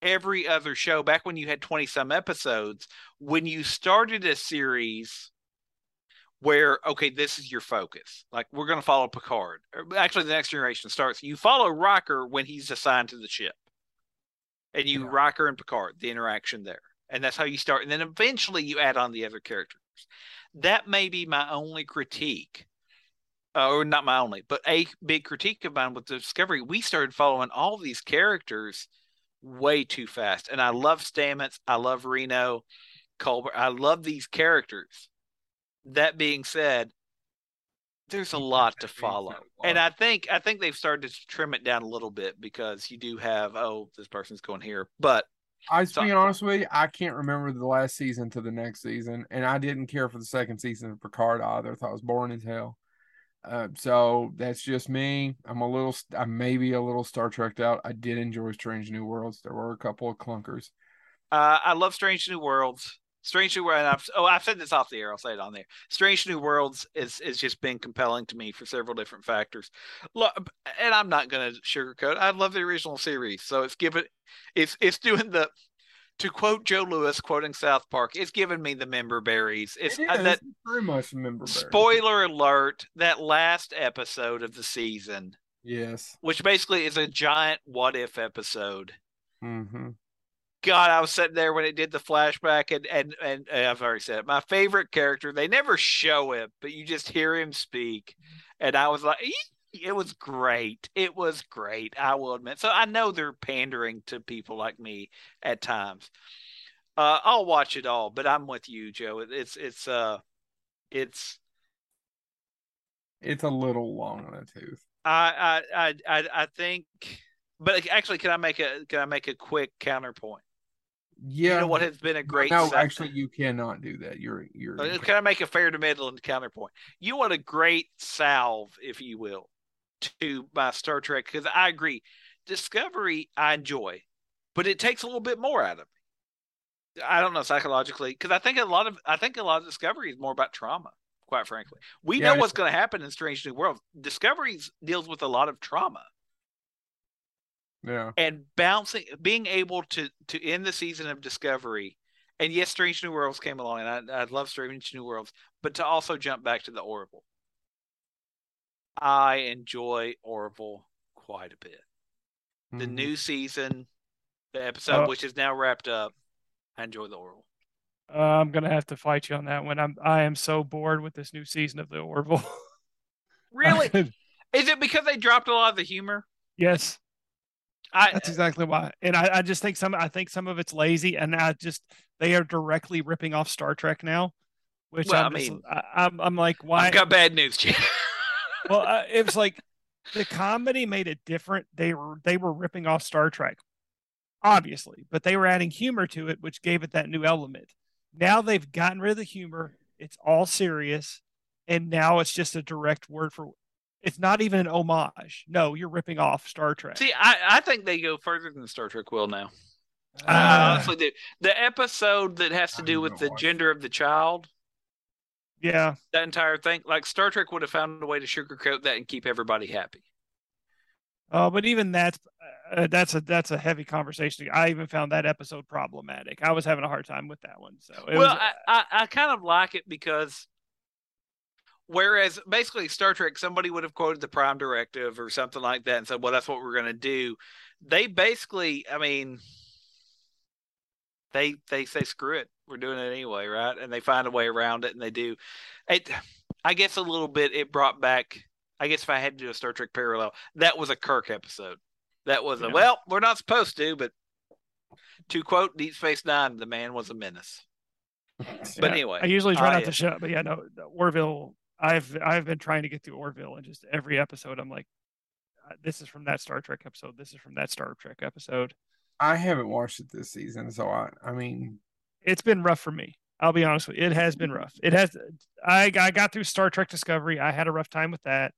every other show, back when you had 20 some episodes, when you started a series where, okay, this is your focus, like we're going to follow Picard. Actually, the next generation starts, you follow Riker when he's assigned to the ship. And you Yeah. Riker and Picard, the interaction there. And that's how you start. And then eventually you add on the other characters. That may be my only critique uh, or not my only, but a big critique of mine with Discovery, we started following all these characters way too fast. And I love Stamets, I love Reno, Culber, I love these characters. That being said, there's a lot to follow. And. I think I think they've started to trim it down a little bit because you do have, oh, this person's going here. But I to So- be honest with you, I can't remember the last season to the next season, and I didn't care for the second season of Picard either. I thought it was boring as hell. Uh, so that's just me. I'm a little, I'm maybe a little Star Treked out. I did enjoy Strange New Worlds. There were a couple of clunkers. Uh, I love Strange New Worlds. Strange New Worlds. I've, oh, I've said this off the air. I'll say it on there. Strange New Worlds is is just been compelling to me for several different factors. Look, and I'm not going to sugarcoat. I love the original series, so it's given it's it's doing the to quote Joe Lewis quoting South Park. It's giving me the member berries. It's It is uh, that very much remember. spoiler alert. That last episode of the season, Yes. which basically is a giant what if episode. Mm-hmm. God, I was sitting there when it did the flashback, and and and uh, I've already said it. My favorite character. They never show him, but you just hear him speak, and I was like, it was great. It was great. I will admit. So I know they're pandering to people like me at times. Uh, I'll watch it all, but I'm with you, Joe. It's it's uh, it's it's a little long on the tooth. I I I I think, but actually, can I make a can I make a quick counterpoint? Yeah. You know what has been a great No, actually you cannot do that. You're you're uh, Can I make a fair to middle and counterpoint? You want a great salve, if you will, to my Star Trek because I agree. Discovery I enjoy, but it takes a little bit more out of me. I don't know psychologically because I think a lot of I think a lot of Discovery is more about trauma. Quite frankly, we yeah, know what's going to happen in Strange New Worlds. Discovery deals with a lot of trauma. Yeah. And bouncing, being able to to end the season of Discovery, and yes, Strange New Worlds came along, and I, I love Strange New Worlds, but to also jump back to the Orville. I enjoy Orville quite a bit. The mm-hmm. new season, the episode oh. which is now wrapped up, I enjoy the Orville. Uh, I'm gonna have to fight you on that one. I'm I am so bored with this new season of the Orville. really? is it because they dropped a lot of the humor? Yes. I, That's exactly why, and I, I just think some. I think some of it's lazy, and I just they are directly ripping off Star Trek now. Which well, I'm i mean, I, am I'm, I'm like, why? I've got bad news, Jim. well, uh, it was like the comedy made it different. They were they were ripping off Star Trek, obviously, but they were adding humor to it, which gave it that new element. Now they've gotten rid of the humor. It's all serious, and now it's just a direct word for. It's not even an homage. No, you're ripping off Star Trek. See, I, I think they go further than Star Trek will now. Uh, I honestly do. The episode that has to do with the gender of the child yeah. That entire thing. Like Star Trek would have found a way to sugarcoat that and keep everybody happy. Oh, but even that's uh, that's a that's a heavy conversation. I even found that episode problematic. I was having a hard time with that one. So well, was, I, I, I kind of like it because whereas basically Star Trek, somebody would have quoted the Prime Directive or something like that and said, "Well, that's what we're going to do." They basically, I mean, they they say screw it we're doing it anyway right? And they find a way around it and they do. It i guess a little bit it brought back i guess if i had to do a star trek parallel that was a kirk episode. That was a well we're not supposed to but to quote deep space nine the man was a menace. But anyway i usually try not to uh, show, up but yeah no orville i've i've been trying to get through orville and just every episode i'm like uh, this is from that star trek episode this is from that star trek episode I haven't watched it this season, so I I mean it's been rough for me. I'll be honest with you. It has been rough. It has I I got through Star Trek Discovery. I had a rough time with that.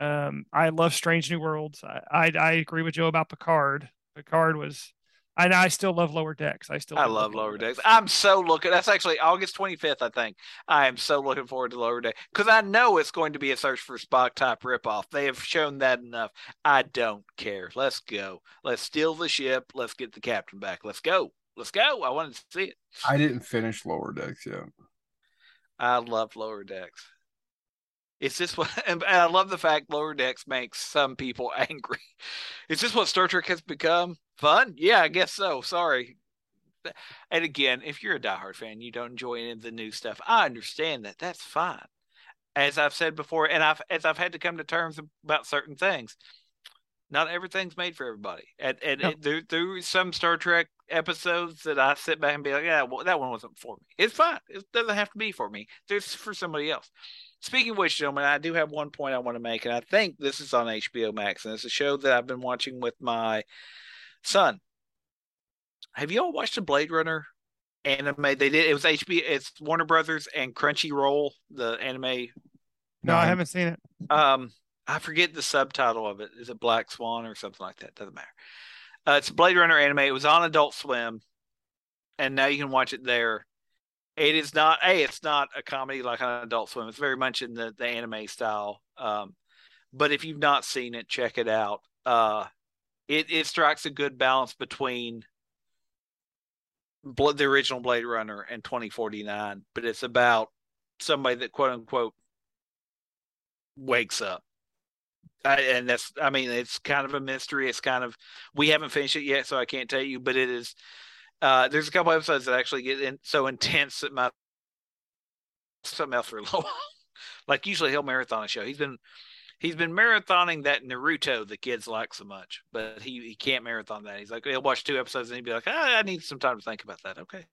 Um I love Strange New Worlds. I I, I agree with Joe about Picard. Picard was I I still love Lower Decks. I still I love Lower decks. decks. I'm so looking. That's actually August 25th, I think. I am so looking forward to Lower Deck because I know it's going to be a search for Spock type ripoff. They have shown that enough. I don't care. Let's go. Let's steal the ship. Let's get the captain back. Let's go. Let's go. I wanted to see it. I didn't finish Lower Decks yet. I love Lower Decks. It's just what, and I love the fact Lower Decks makes some people angry. Is this what Star Trek has become? Fun? Yeah, I guess so. Sorry. And again, if you're a diehard fan, you don't enjoy any of the new stuff. I understand that. That's fine. As I've said before, and I've as I've had to come to terms about certain things, not everything's made for everybody. And, and no. there, there some Star Trek episodes that I sit back and be like, yeah, well, that one wasn't for me. It's fine. It doesn't have to be for me. There's for somebody else. Speaking of which, gentlemen, I do have one point I want to make, and I think this is on HBO Max, and it's a show that I've been watching with my son. Have you all watched the Blade Runner anime? They did it was HBO, it's Warner Brothers and Crunchyroll, the anime. No, I haven't seen it. Um, I forget the subtitle of it. Is it Black Swan or something like that? Doesn't matter. Uh, it's Blade Runner anime. It was on Adult Swim, and now you can watch it there. It is not a. It's not a comedy like on Adult Swim. It's very much in the the anime style. Um, but if you've not seen it, check it out. Uh, it it strikes a good balance between the original Blade Runner and 2049, but it's about somebody that quote unquote wakes up. I, and that's, I mean, it's kind of a mystery. It's kind of, we haven't finished it yet, so I can't tell you, but it is, uh, there's a couple episodes that actually get in, so intense that my something else for a little while. like usually he'll marathon a show. He's been he's been marathoning that Naruto the kids like so much, but he, he can't marathon that. He's like, he'll watch two episodes and he'd be like, ah, I need some time to think about that. Okay.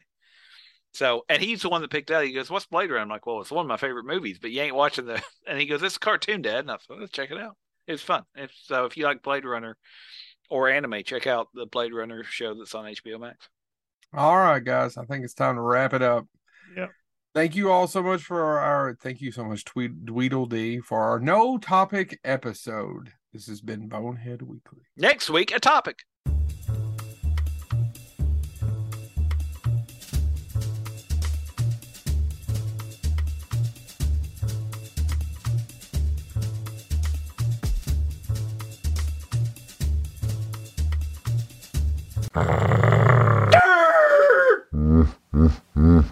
So, and he's the one that picked out. He goes, "What's Blade Runner?" I'm like, "Well, it's one of my favorite movies, but you ain't watching the." And he goes, "It's a cartoon, Dad." And I said, "Let's check it out. It's fun." If, so, if you like Blade Runner or anime, check out the Blade Runner show that's on HBO Max. All right, guys. I think it's time to wrap it up. Yep. Thank you all so much for our thank you so much, Tweed Dweedledee, for our no topic episode. This has been Bonehead Weekly. Next week, a topic. Mm, mm, mm.